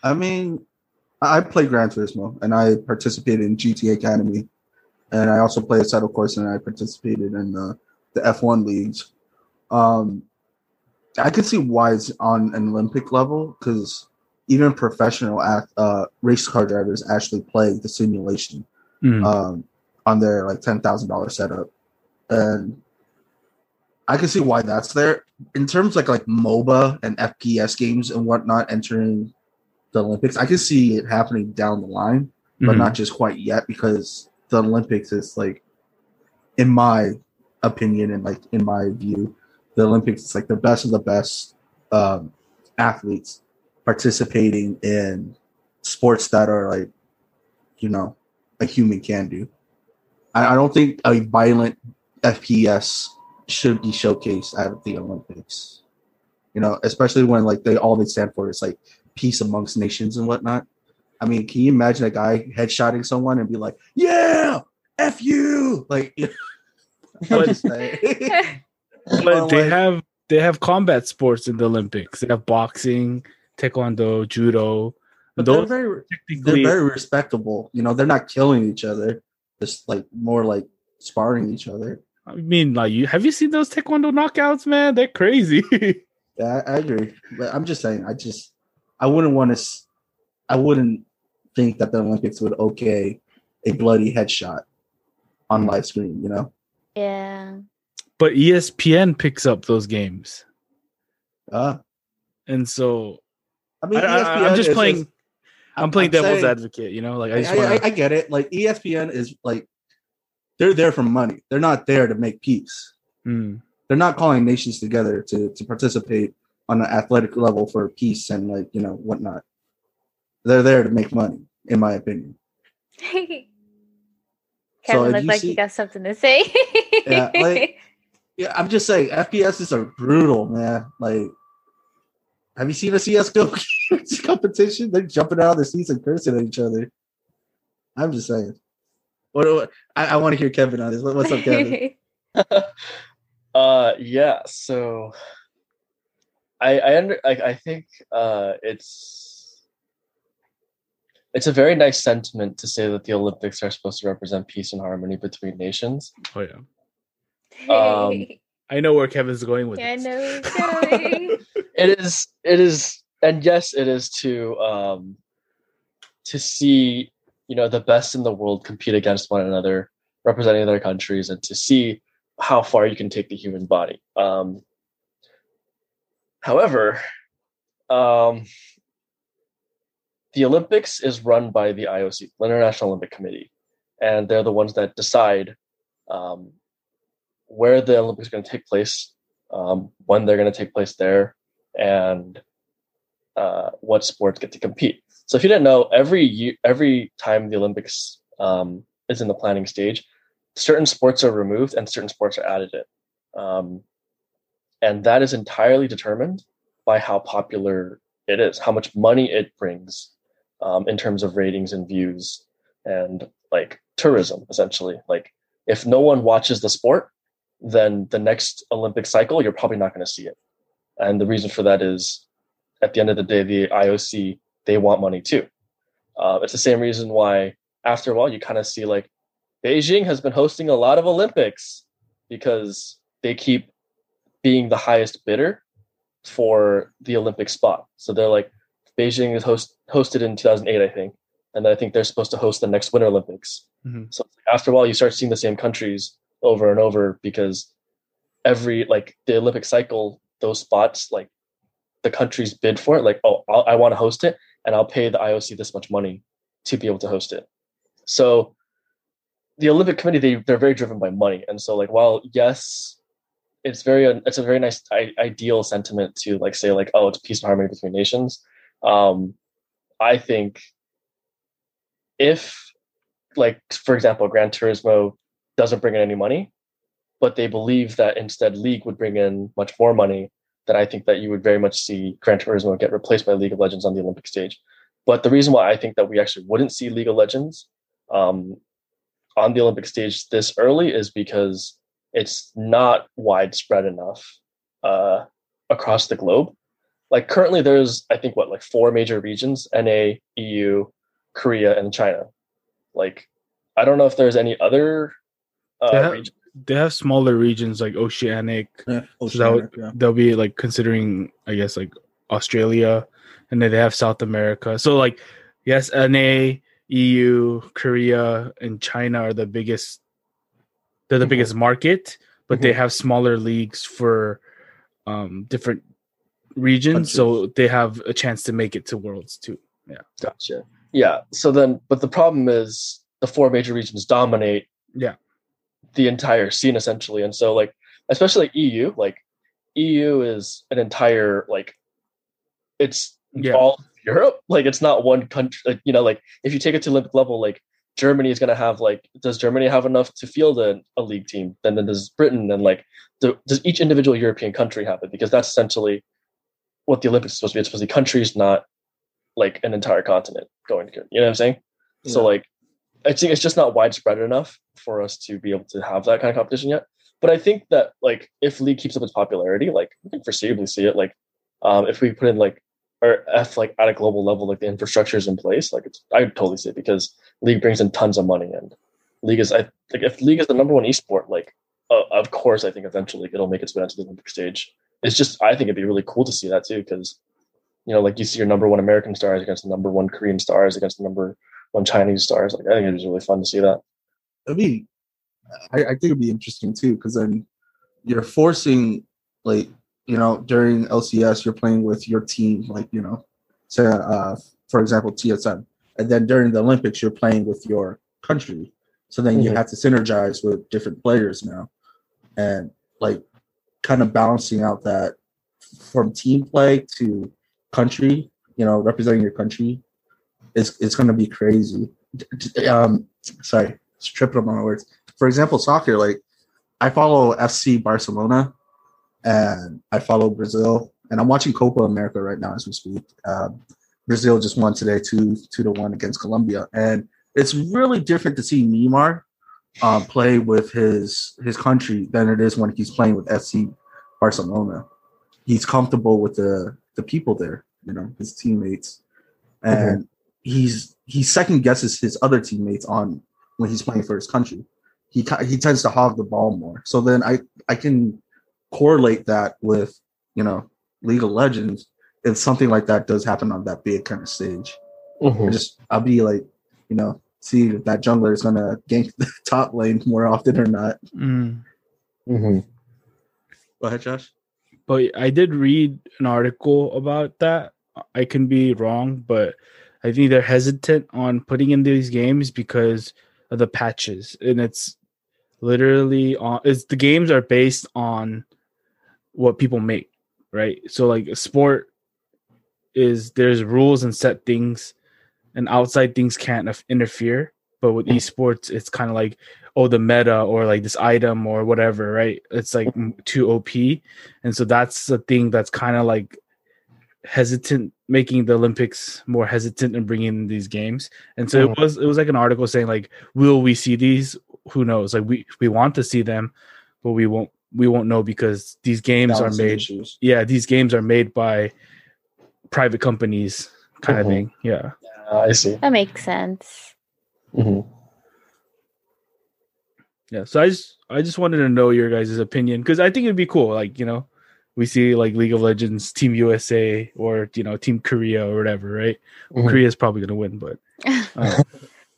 I mean, I play Gran Turismo and I participated in GT Academy, and I also play played Assetto Corsa and I participated in the, the F1 leagues. Um, I can see why it's on an Olympic level because even professional act, uh, race car drivers actually play the simulation Mhm. um, on their like ten thousand dollar setup, and I can see why that's there. In terms like like MOBA and FPS games and whatnot entering the Olympics, I can see it happening down the line, but Mhm. not just quite yet because the Olympics is like, in my opinion and like in my view, the Olympics, it's like the best of the best um, athletes participating in sports that are like, you know, a human can do. I, I don't think a violent FPS should be showcased at the Olympics. You know, especially when like they all they stand for is like peace amongst nations and whatnot. I mean, can you imagine a guy headshotting someone and be like, "Yeah, f you," like? I'm just saying. but they like- have they have combat sports in the olympics they have boxing taekwondo judo But they're those very, they're very respectable. You know, they're not killing each other. Just like more like sparring each other. i mean like you have you seen those taekwondo knockouts man they're crazy Yeah, I, I agree. But I'm just saying, I just, I wouldn't want to, I wouldn't think that the Olympics would okay a bloody headshot on live screen. You know, yeah. But espn picks up those games uh, and so I mean, I, I, am just playing. is- I'm playing I'm devil's saying- advocate. You know, like I I, just I, want I get it. Like ESPN is like, they're there for money. They're not there to make peace. to. They're not calling nations together to to participate on an athletic level for peace and like you know whatnot. They're there to make money, in my opinion. Kevin if looked you like see- you got something to say. Yeah, like- Yeah, I'm just saying FPSs are brutal, man. Like, have you seen a CS:GO competition? They're jumping out of their seats and cursing at each other. I'm just saying. What, what I, I want to hear Kevin on this. What- What's up, Kevin? uh yeah so i i under I, I think uh it's it's a very nice sentiment to say that the olympics are supposed to represent peace and harmony between nations Oh yeah, Um, I know where Kevin's going with yeah, I know where going. it is it is and yes it is to um to see you know the best in the world compete against one another representing their countries and to see how far you can take the human body um however um the Olympics is run by the IOC, the International Olympic Committee, and they're the ones that decide um, where the Olympics are going to take place, um, when they're going to take place there, and uh, what sports get to compete. So if you didn't know, every year, every time the Olympics um, is in the planning stage, certain sports are removed and certain sports are added in, um, and that is entirely determined by how popular it is, how much money it brings um, in terms of ratings and views and like tourism, essentially. Like if no one watches the sport, then the next Olympic cycle, you're probably not going to see it. And the reason for that is at the end of the day, the IOC, they want money too. Uh, it's the same reason why after a while you kind of see like Beijing has been hosting a lot of Olympics because they keep being the highest bidder for the Olympic spot. So they're like, Beijing is host, hosted in 2008, I think. And I think they're supposed to host the next Winter Olympics. Mm-hmm. So after a while, you start seeing the same countries over and over because every, like the Olympic cycle, those spots, like the countries bid for it, like, oh, I'll, I want to host it and I'll pay the IOC this much money to be able to host it. So the Olympic Committee, they, they're very driven by money. And so like, while yes, it's very, it's a very nice I, ideal sentiment to like say like, oh, it's peace and harmony between nations um, I think if, like, for example, Gran Turismo doesn't bring in any money, but they believe that instead League would bring in much more money, That I think that you would very much see Gran Turismo get replaced by League of Legends on the Olympic stage. But the reason why I think that we actually wouldn't see League of Legends um, on the Olympic stage this early is because it's not widespread enough uh, across the globe like currently there's I think what like four major regions: NA, EU, Korea, and China. Like I don't know if there's any other uh, they, have, they have smaller regions like Oceanic. Yeah, Oceanic so that would, yeah. they'll be like considering I guess like Australia, and then they have South America. So like yes, NA, EU, Korea, and China are the biggest. They're the mm-hmm. biggest market, but mm-hmm. they have smaller leagues for um, different region, so they have a chance to make it to Worlds too. Yeah. Gotcha. Yeah. So then, but the problem is the four major regions dominate. Yeah. The entire scene essentially, and so like especially like EU, like EU is an entire like it's yeah. all Europe. Like it's not one country. Like, you know, like if you take it to Olympic level, like Germany is going to have like, does Germany have enough to field a, a league team? Then, then does Britain and like, do, does each individual European country have it? Because that's essentially what the Olympics is supposed to be. It's supposed to be countries, not like an entire continent going to. You know what I'm saying? Yeah. So like, I think it's just not widespread enough for us to be able to have that kind of competition yet. But I think that like if league keeps up its popularity, like we can foreseeably see it. Like um, if we put in like or like at a global level, like the infrastructure is in place, like it's I totally see it because league brings in tons of money and league is I like if league is the number one esport, like uh, of course I think eventually it'll make its way onto the Olympic stage it's just I think it'd be really cool to see that too because you know like you see your number one American stars against the number one Korean stars against the number one Chinese stars. Like I think it'd be really fun to see that. I mean, I, I think it'd be interesting too because then you're forcing like you know during LCS you're playing with your team like you know say uh for example TSM and then during the Olympics you're playing with your country so then mm-hmm. you have to synergize with different players now and like kind of balancing out that from team play to country, you know, representing your country, it's it's going to be crazy. Um, sorry, tripping up my words. For example, soccer. Like, I follow FC Barcelona, and I follow Brazil, and I'm watching Copa America right now as we speak. Um, Brazil just won today, two two to one against Colombia, and it's really different to see Neymar uh, play with his his country than it is when he's playing with FC Barcelona. He's comfortable with the the people there, you know, his teammates, and. He's he second guesses his other teammates on when he's playing for his country. He he tends to hog the ball more. So then I I can correlate that with you know League of Legends if something like that does happen on that big kind of stage. Mm-hmm. just I'll be like, you know, see if that jungler is gonna gank the top lane more often or not. Mm. Mm-hmm. Go ahead, Josh. But I did read an article about that. I can be wrong, but I think they're hesitant on putting in these games because of the patches, and it's literally on. It's the games are based on what people make, right? So like a sport is there's rules and set things, and outside things can't interfere. But with mm-hmm. esports, it's kind of like oh the meta or like this item or whatever, right? It's like too OP, and so that's the thing that's kind of like hesitant making the olympics more hesitant in bringing in these games and so it was it was like an article saying like will we see these who knows like we we want to see them but we won't we won't know because these games are made issues. yeah these games are made by private companies kind of Mhm. thing yeah Yeah, I see. That makes sense. hmm yeah so i just i just wanted to know your guys' opinion because i think it'd be cool like you know we see like league of legends team usa or you know team korea or whatever right Mhm. is probably gonna win but uh,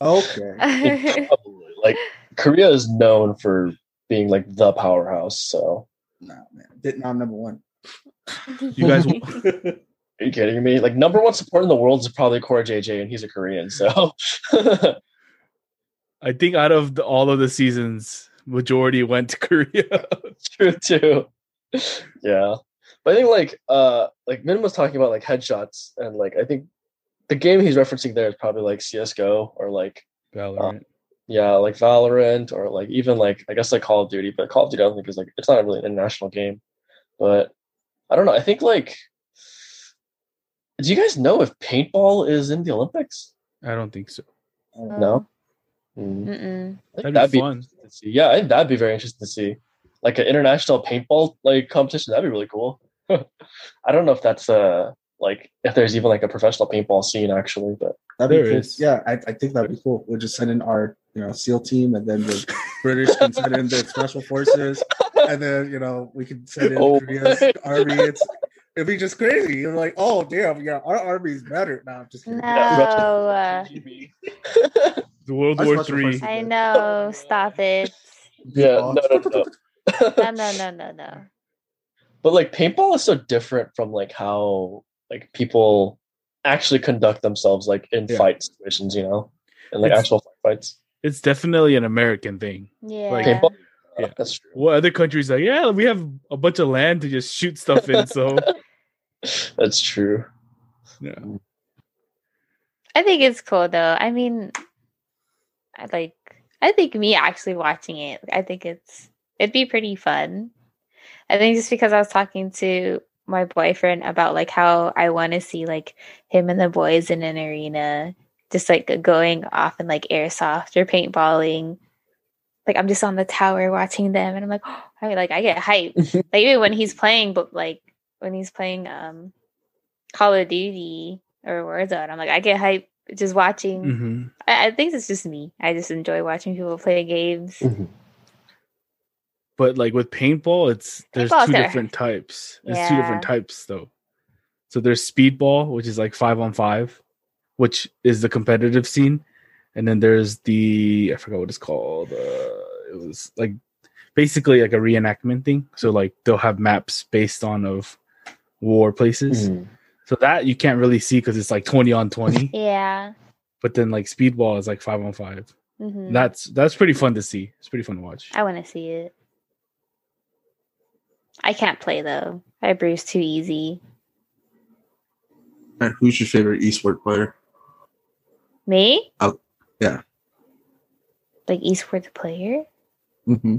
Okay. Probably. Like Korea is known for being like the powerhouse. So nah, man. Vietnam number one. you guys Are you kidding me? Like number one support in the world is probably CoreJJ, and he's a Korean. So I think out of the, all of the seasons, majority went to Korea. true too. Yeah, but I think like uh like Min was talking about like headshots, and like I think the game he's referencing there is probably like CS:GO or like Valorant. yeah like Valorant or like even like I guess like Call of Duty, but Call of Duty I don't think is like it's not really an international game. But I don't know. I think like do you guys know if paintball is in the Olympics? I don't think so. No. Mm. I think That'd be fun. to see. Yeah, I think that'd be very interesting to see. Like an international paintball like competition, that'd be really cool. I don't know if that's uh like if there's even like a professional paintball scene actually, but That'd be There cool. is. Yeah, I, I think that'd be cool. We'll just send in our you know SEAL team, and then the British can send in their special forces, and then you know we can send in Oh Korea's army. It's it'd be just crazy. You're like, oh damn, yeah, our army's better. now. I'm just kidding. No, Yeah, uh, The World Our War Three. I know. Stop it. yeah, no, no, no. No, no, no, no, no. But like paintball is so different from like how like people actually conduct themselves like in Yeah. fight situations, you know, and like It's- actual fights. It's definitely an American thing. Yeah. Like, Paintball, Yeah. that's true. What other countries like? Yeah, we have a bunch of land to just shoot stuff in. So That's true. yeah, mm. I think it's cool though. I mean, I like. I think me actually watching it. I think it's it'd be pretty fun. I think just because I was talking to my boyfriend about like how I want to see like him and the boys in an arena, just like going off and like airsoft or paintballing. Like I'm just on the tower watching them, and I'm like, I mean, like I get hype. like even when he's playing, but like when he's playing um Call of Duty or Warzone, I'm like I get hype just watching. hmm I, I think it's just me. I just enjoy watching people play games. Mm. But like with paintball, it's there's Paintball's two there. different types. There's two different types though. So there's speedball, which is like five on five, which is the competitive scene, and then there's the I forgot what it's called. Uh, it was like basically like a reenactment thing. So like they'll have maps based on of war places. Mhm. So that you can't really see because it's like twenty on twenty. Yeah. but then like speedball is like five on five. hmm That's that's pretty fun to see. It's pretty fun to watch. I want to see it. I can't play though. I bruise too easy. And who's your favorite esport player? Me? Oh, yeah. Like esports player? Mm-hmm.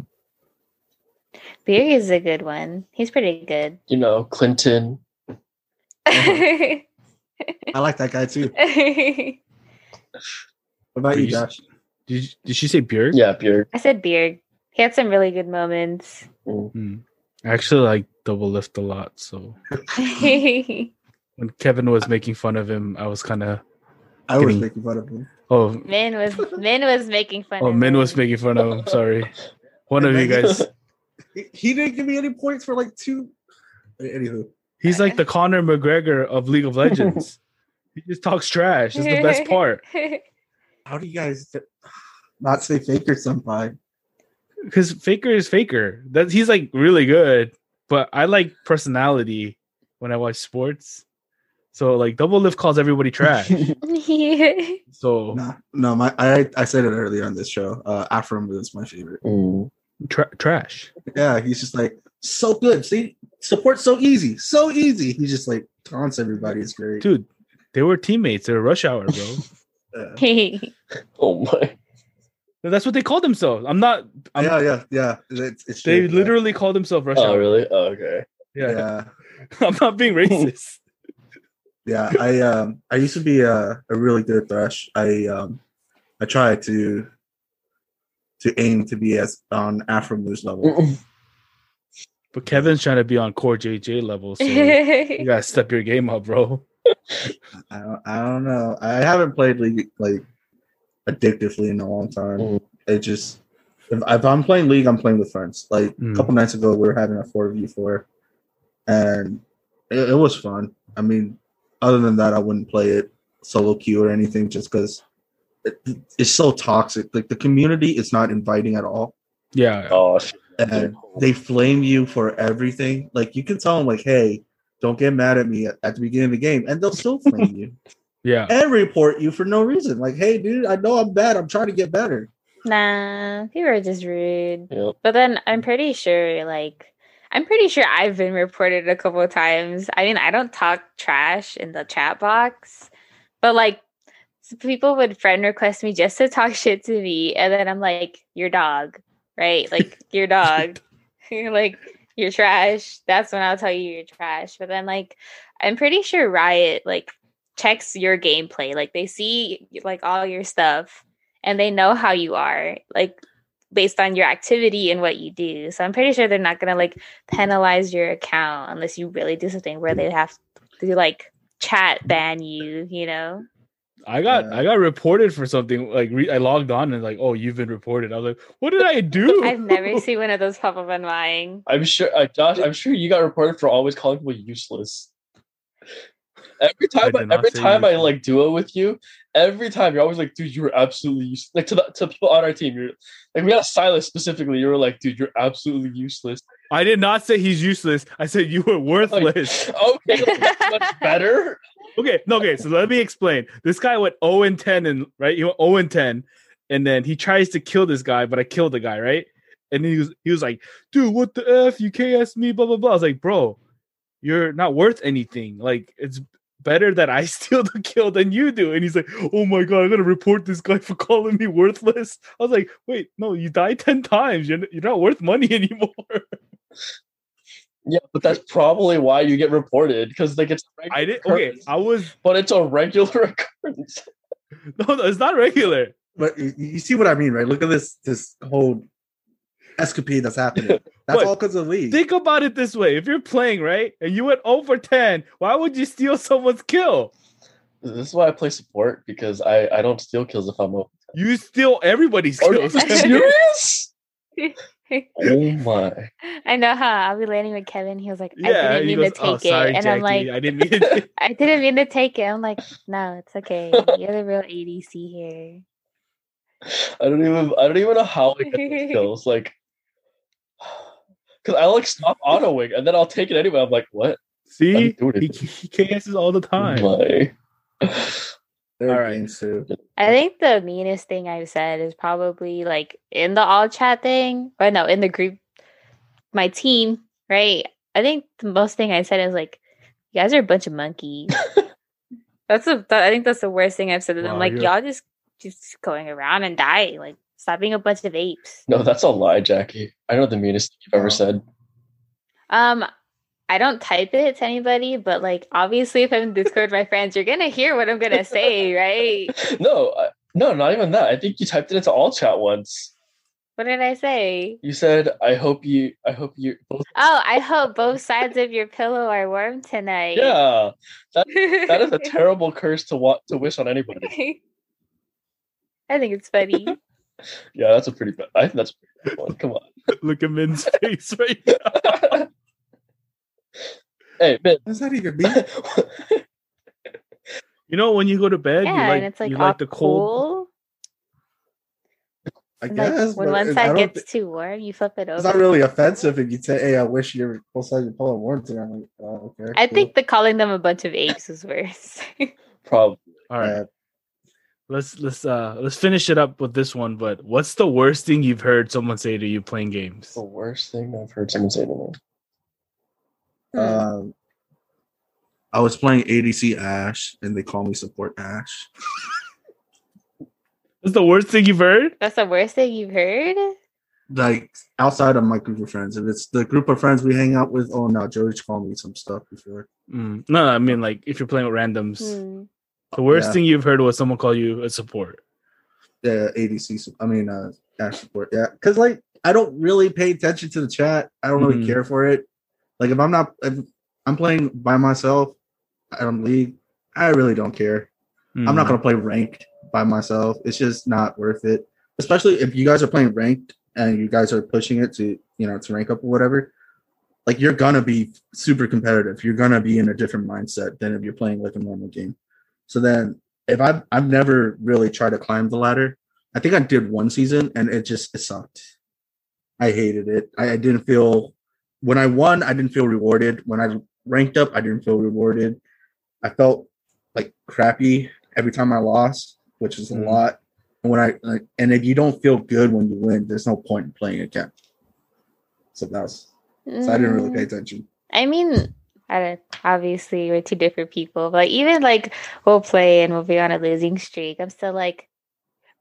Bjerg is a good one. He's pretty good. You know, Clinton. I like that guy too. What about you, Please. Josh? Did you, did she say Bjerg? Yeah, Bjerg. said beard. He had some really good moments. Hmm. I actually like Doublelift a lot. So when Kevin was making fun of him, I was kind of I was making fun of him. oh was Min was making fun oh of Min him. was making fun of him. Sorry, one of you guys. He, he didn't give me any points for like two. Anywho, He's like the Conor McGregor of League of Legends. he just talks trash. That's the best part. how do you guys not say Faker Senpai? Because Faker is Faker. That he's like really good, but I like personality when I watch sports. So like Doublelift calls everybody trash. so No, no, my I I said it earlier on this show. Uh, Afram is my favorite. Tra- trash. Yeah, he's just like so good. See, support so easy, so easy. He just like taunts everybody. It's great. Dude, they were teammates. They were rush hour, bro. Yeah. Oh my. That's what they called themselves. I'm not. I'm, yeah, yeah, yeah. It's, it's They true, yeah. literally called themselves rush Oh hour. really? Oh, okay. Yeah. yeah. I'm not being racist. Yeah, I um I used to be a, a really good thresh. I um I tried to to aim to be as on Aphromoo's level. But Kevin's trying to be on CoreJJ level, so you gotta step your game up, bro. I don't, I don't know. I haven't played League like addictively in a long time. Mm. It just if, if I'm playing League, I'm playing with friends. Like Mm. a couple nights ago, we were having a four v four, and it, it was fun. I mean, other than that, I wouldn't play it solo queue or anything, just because it, it's so toxic. Like the community is not inviting at all, Yeah. Oh, shit. and they flame you for everything. Like you can tell them, like, "Hey, don't get mad at me at, at the beginning of the game," and they'll still flame you. Yeah. and report you for no reason. Like, hey, dude, I know I'm bad. I'm trying to get better. nah, people are just rude. Yep. But then I'm pretty sure, like, I'm pretty sure I've been reported a couple of times. I mean, I don't talk trash in the chat box, but like, people would friend request me just to talk shit to me, and then I'm like, "Your dog, right? Like, your dog." you're like, "You're trash." That's when I'll tell you you're trash. But then, like, I'm pretty sure Riot like checks your gameplay. Like, they see like all your stuff, and they know how you are. Like based on your activity and what you do. So I'm pretty sure they're not gonna like penalize your account unless you really do something where they have to like chat ban you, you know? I got Yeah. I got reported for something. Like re- I logged on and like, oh, you've been reported. I was like, what did I do? I've never seen one of those pop up on mine. I'm sure, uh, Josh. I'm sure you got reported for always calling people useless. Every time, did I every time I useless. like duo with you, every time you're always like, dude, you were absolutely useless. Like to the to people on our team, you're like, we got Silas specifically. You were like, dude, you're absolutely useless. I did not say he's useless. I said you were worthless. Okay, like, that's much better. okay, no, okay. So let me explain. This guy went 0 and 10 and right, he went 0 and 10, and then he tries to kill this guy, but I killed the guy, right? And he was he was like, dude, what the F? You KS me, blah blah blah. I was like, bro, you're not worth anything. Like, it's better that I steal the kill than you do. And he's like, Oh my god, I'm gonna report this guy for calling me worthless. I was like, wait, no, you died 10 times. You're, you're not worth money anymore. Yeah, but that's probably why you get reported because like it's. a I regular did okay, I was but it's a regular occurrence. no, no, it's not regular. But you, you see what I mean, right? Look at this this whole escapade that's happening. That's What? all because of League. Think about it this way: if you're playing right and you went over ten, why would you steal someone's kill? This is why I play support because I I don't steal kills if I'm open. You steal everybody's Are you kills. serious? oh my! I know how I'll be landing with Kevin. He was like, I yeah, didn't mean goes, to take "Oh, sorry, it. And I'm like, I didn't mean to." I didn't mean to take it. I'm like, no, it's okay. You're the real ADC here. I don't even I don't even know how I get those kills. Like, because I like stop autoing and then I'll take it anyway. I'm like, what? See, he, it. he KSs all the time. my. All right. games. I think the meanest thing I've said is probably like in the all chat thing, or no, in the group, my team, right? I think the most thing I said is like, you guys are a bunch of monkeys. that's a, that, I think that's the worst thing I've said. And Wow, I'm like, you're- y'all just just going around and dying. Like, stop being a bunch of apes. No, that's a lie, Jackie. I know the meanest thing you've ever said. Um, I don't type it to anybody, but like obviously, if I'm in Discord, my friends, you're gonna hear what I'm gonna say, right? No, no, not even that. I think you typed it into all chat once. What did I say? You said, "I hope you, I hope you." Both. Oh, I hope both sides of your pillow are warm tonight. Yeah, that is a terrible curse to want to wish on anybody. I think it's funny. Yeah, that's a pretty bad. I think that's a pretty bad one. Come on. Look at Min's face right now. hey, Ben. What does that even mean? You know when you go to bed, yeah, you like and it's like you like the cold. cool. I And, guess like, when one side gets thi- too warm, you flip it over. it's not really offensive if you say, "Hey, I wish your both sides of Polar warm today." I'm like, oh, okay. I cool. think the calling them a bunch of apes was worse. Probably. All right. Uh, Let's let's uh let's finish it up with this one. But what's the worst thing you've heard someone say to you playing games? The worst thing I've heard someone say to me. Hmm. um, I was playing ADC Ashe, and they call me support Ashe. That's the worst thing you've heard. That's the worst thing you've heard? Like outside of my group of friends, if it's the group of friends we hang out with, oh no, George called me some stuff before. Mm. No, I mean like if you're playing with randoms, Hmm. The worst Yeah. thing you've heard was someone call you a support. Yeah, ADC. I mean, uh, Ashe support. Yeah, because like I don't really pay attention to the chat. I don't really Mhm. care for it. Like if I'm not, if I'm playing by myself, I'm league. I really don't care. I'm not Mm. gonna play ranked by myself. It's just not worth it. Especially if you guys are playing ranked and you guys are pushing it to you know to rank up or whatever. Like you're gonna be super competitive. You're gonna be in a different mindset than if you're playing like a normal game. So then, if I've I've never really tried to climb the ladder. I think I did one season and it just it sucked. I hated it. I, I didn't feel when I won. I didn't feel rewarded. When I ranked up, I didn't feel rewarded. I felt like crappy every time I lost, which is a Mhm. lot. And when I like, and if you don't feel good when you win, there's no point in playing again. So that was so I didn't really pay Mm, attention. I mean, I don't, obviously we're two different people, but even like we'll play and we'll be on a losing streak. I'm still like,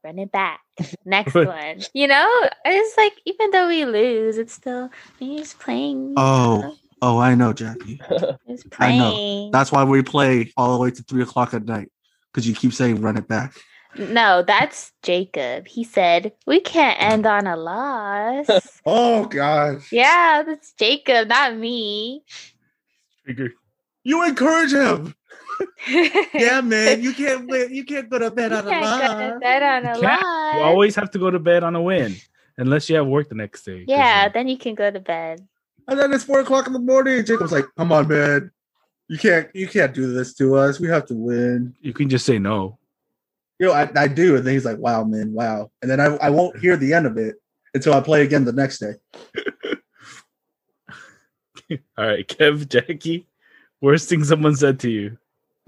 run it back. Next one. You know? It's like even though we lose, it's still me just playing. Oh, oh, I know, Jackie. Just I know. playing. That's why we play all the way to three o'clock at night because you keep saying run it back. No, that's Jacob. He said we can't end on a loss. Oh gosh. yeah, that's Jacob, not me. Trigger. You encourage him. Yeah, man. You can't win. You can't go to bed You on a can't go to lie. bed on a can't. loss. You always have to go to bed on a win, unless you have work the next day. yeah, then you can go to bed. And then it's four o'clock in the morning. Jacob's like, "Come on, man. You can't. You can't do this to us. We have to win." you can just say no. You know, I, I do. And then he's like, "Wow, man. Wow." And then I, I won't hear the end of it until I play again the next day. All right, Kev, Jackie, worst thing someone said to you.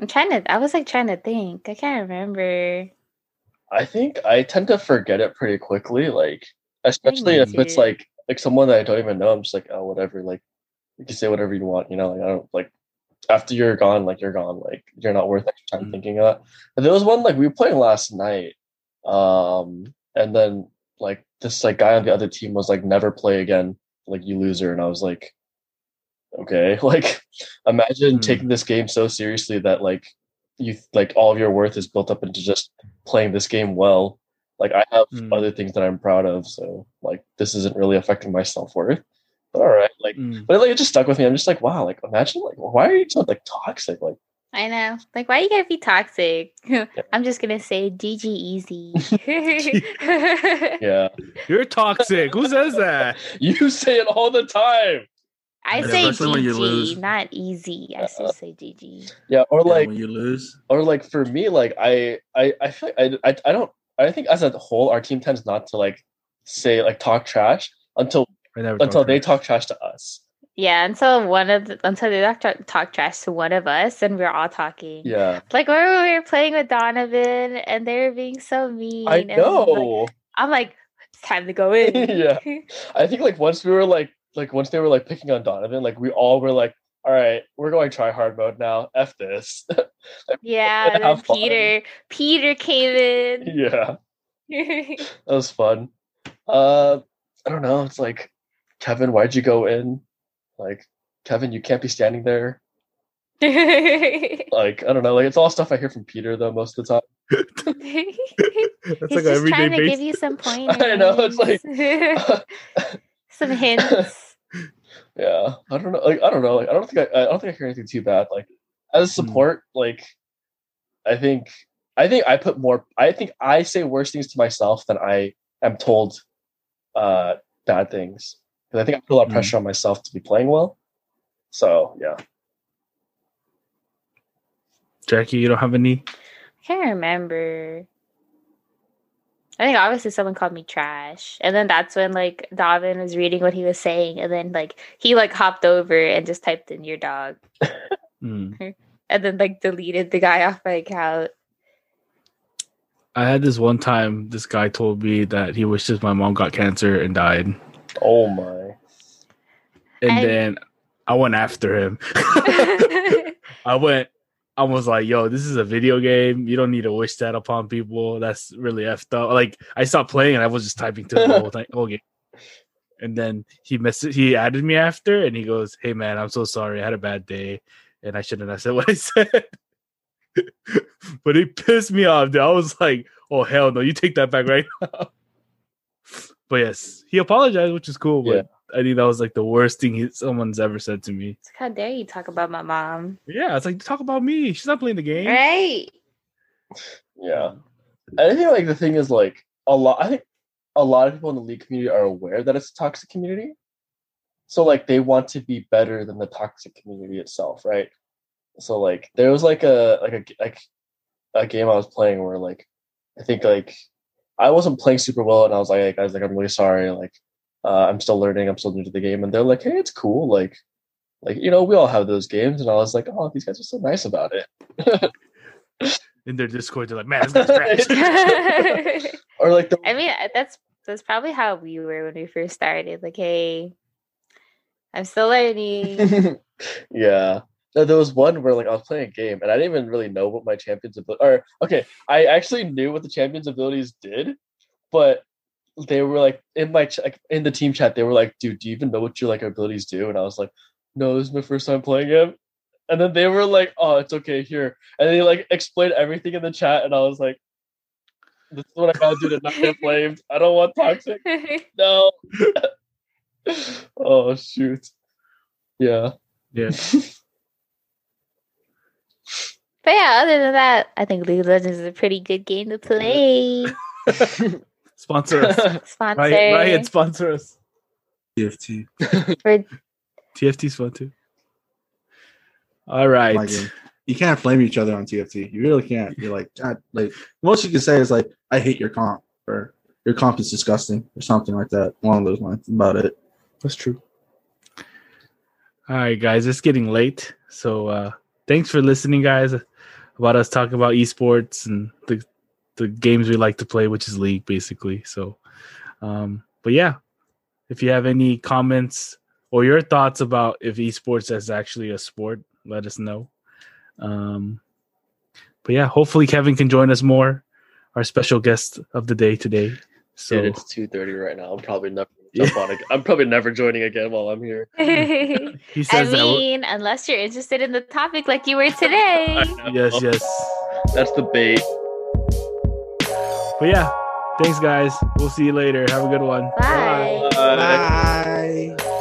I'm trying to. I was like trying to think. I can't remember. I think I tend to forget it pretty quickly. Like, especially me if it's like like someone that I don't even know. I'm just like, oh, whatever. Like, you can say whatever you want. You know, like I don't like. After you're gone, like you're gone. Like you're not worth extra time Mhm. thinking of that. But there was one like we were playing last night, um, and then like this like guy on the other team was like, never play again. Like you loser, and I was like, okay. Like, imagine Hmm. taking this game so seriously that like you like all of your worth is built up into just playing this game well. Like I have Mm. other things that I'm proud of, so like this isn't really affecting my self worth. But all right, like, Mm. but like it just stuck with me. I'm just like, wow, like imagine like why are you so like toxic? Like, I know. Like, why are you gotta be toxic? I'm just gonna say GG easy. yeah, You're toxic. Who says that? you say it all the time. I Yeah, say especially when you lose. GG, not easy. I still uh, say GG. Yeah, or Yeah, like when you lose, or like for me, like I I I feel like I I, I don't I think as a whole our team tends not to like say like talk trash until until talked they to talk trash to us. Yeah, until one of the, until they talk, talk, talk trash to one of us, and we're all talking. Yeah, Like when we were playing with Donovan, and they were being so mean. I and, like, know. I'm like, it's time to go in. Yeah. I think like once we were like like once they were like picking on Donovan, like we all were like, all right, we're going try hard mode now. F this. yeah. Then Have fun. Peter, Peter came in. yeah, that was fun. Uh, I don't know. It's like Kevin, why'd you go in? Like Kevin, you can't be standing there. Like I don't know. Like it's all stuff I hear from Peter though most of the time. He's like just trying to give you some pointers. I don't know, it's like- some hints. Yeah, I don't know. Like I don't know. Like I don't think I, I don't think I hear anything too bad. Like as Hmm. support, like I think I think I put more. I think I say worse things to myself than I am told uh bad things. Because I think I put a lot of Hmm. pressure on myself to be playing well. So yeah, Jackie, you don't have any? I can't remember. I think obviously someone called me trash. And then that's when like Davin was reading what he was saying and then like he like hopped over and just typed in your dog Mm. and then like deleted the guy off my account. I had this one time. This guy told me that he wishes my mom got cancer and died, Oh my. and I- then I went after him. I went. I was like, "Yo, this is a video game. You don't need to wish that upon people. That's really effed up." Like, I stopped playing and I was just typing to the whole, time, whole game. And then he messaged, he added me after, and he goes, "Hey man, I'm so sorry. I had a bad day, and I shouldn't have said what I said." but he pissed me off. Dude. I was like, "Oh hell no, you take that back right now." but yes, he apologized, which is cool. But I think that was like the worst thing he, someone's ever said to me. It's like, How dare you talk about my mom? Yeah, it's like talk about me. She's not playing the game. Right. Yeah. And I think like the thing is like a lot I think a lot of people in the league community are aware that it's a toxic community. So like they want to be better than the toxic community itself, right? So like there was like a like a like a game I was playing where like I think like I wasn't playing super well and I was like, hey guys, like I'm really sorry, like uh, I'm still learning, I'm still new to the game, and they're like, hey, it's cool, like like you know, we all have those games, and I was like, oh, these guys are so nice about it. In their Discord, they're like, "Man, this guy's trash." I or like the mean, uh, that's that's probably how we were when we first started. Like, hey, I'm still learning. yeah. No, there was one where like I was playing a game and I didn't even really know what my champion's ability or okay, I actually knew what the champion's abilities did, but they were like in my ch- like in the team chat, they were like, dude, do you even know what your like abilities do? And I was like, No, this is my first time playing him. And then they were like, Oh, it's okay, here. And they like explained everything in the chat, and I was like, This is what I gotta do to not get flamed. I don't want toxic. No. oh shoot. Yeah. yeah, But yeah, other than that, I think League of Legends is a pretty good game to play. sponsor us. Sponsor Riot, Riot, sponsor us. TFT. for TFT's fun too. All right. My. You can't flame each other on TFT. You really can't. You're like, God, like most you can say is like, I hate your comp or your comp is disgusting or something like that. One of those lines. About it. That's true. All right, guys, it's getting late. So uh thanks for listening, guys, about us talking about esports and the the games we like to play, which is League, basically. So um, but yeah, if you have any comments or your thoughts about if esports is actually a sport, let us know. Um but yeah, hopefully Kevin can join us more, our special guest of the day today. So Dude, it's two thirty right now. I'm probably never gonna jump on. Again. I'm probably never joining again while I'm here. He says I we're- mean, unless you're interested in the topic like you were today. yes, yes. That's the bait. But yeah, thanks guys. We'll see you later. Have a good one. Bye. Bye. Bye.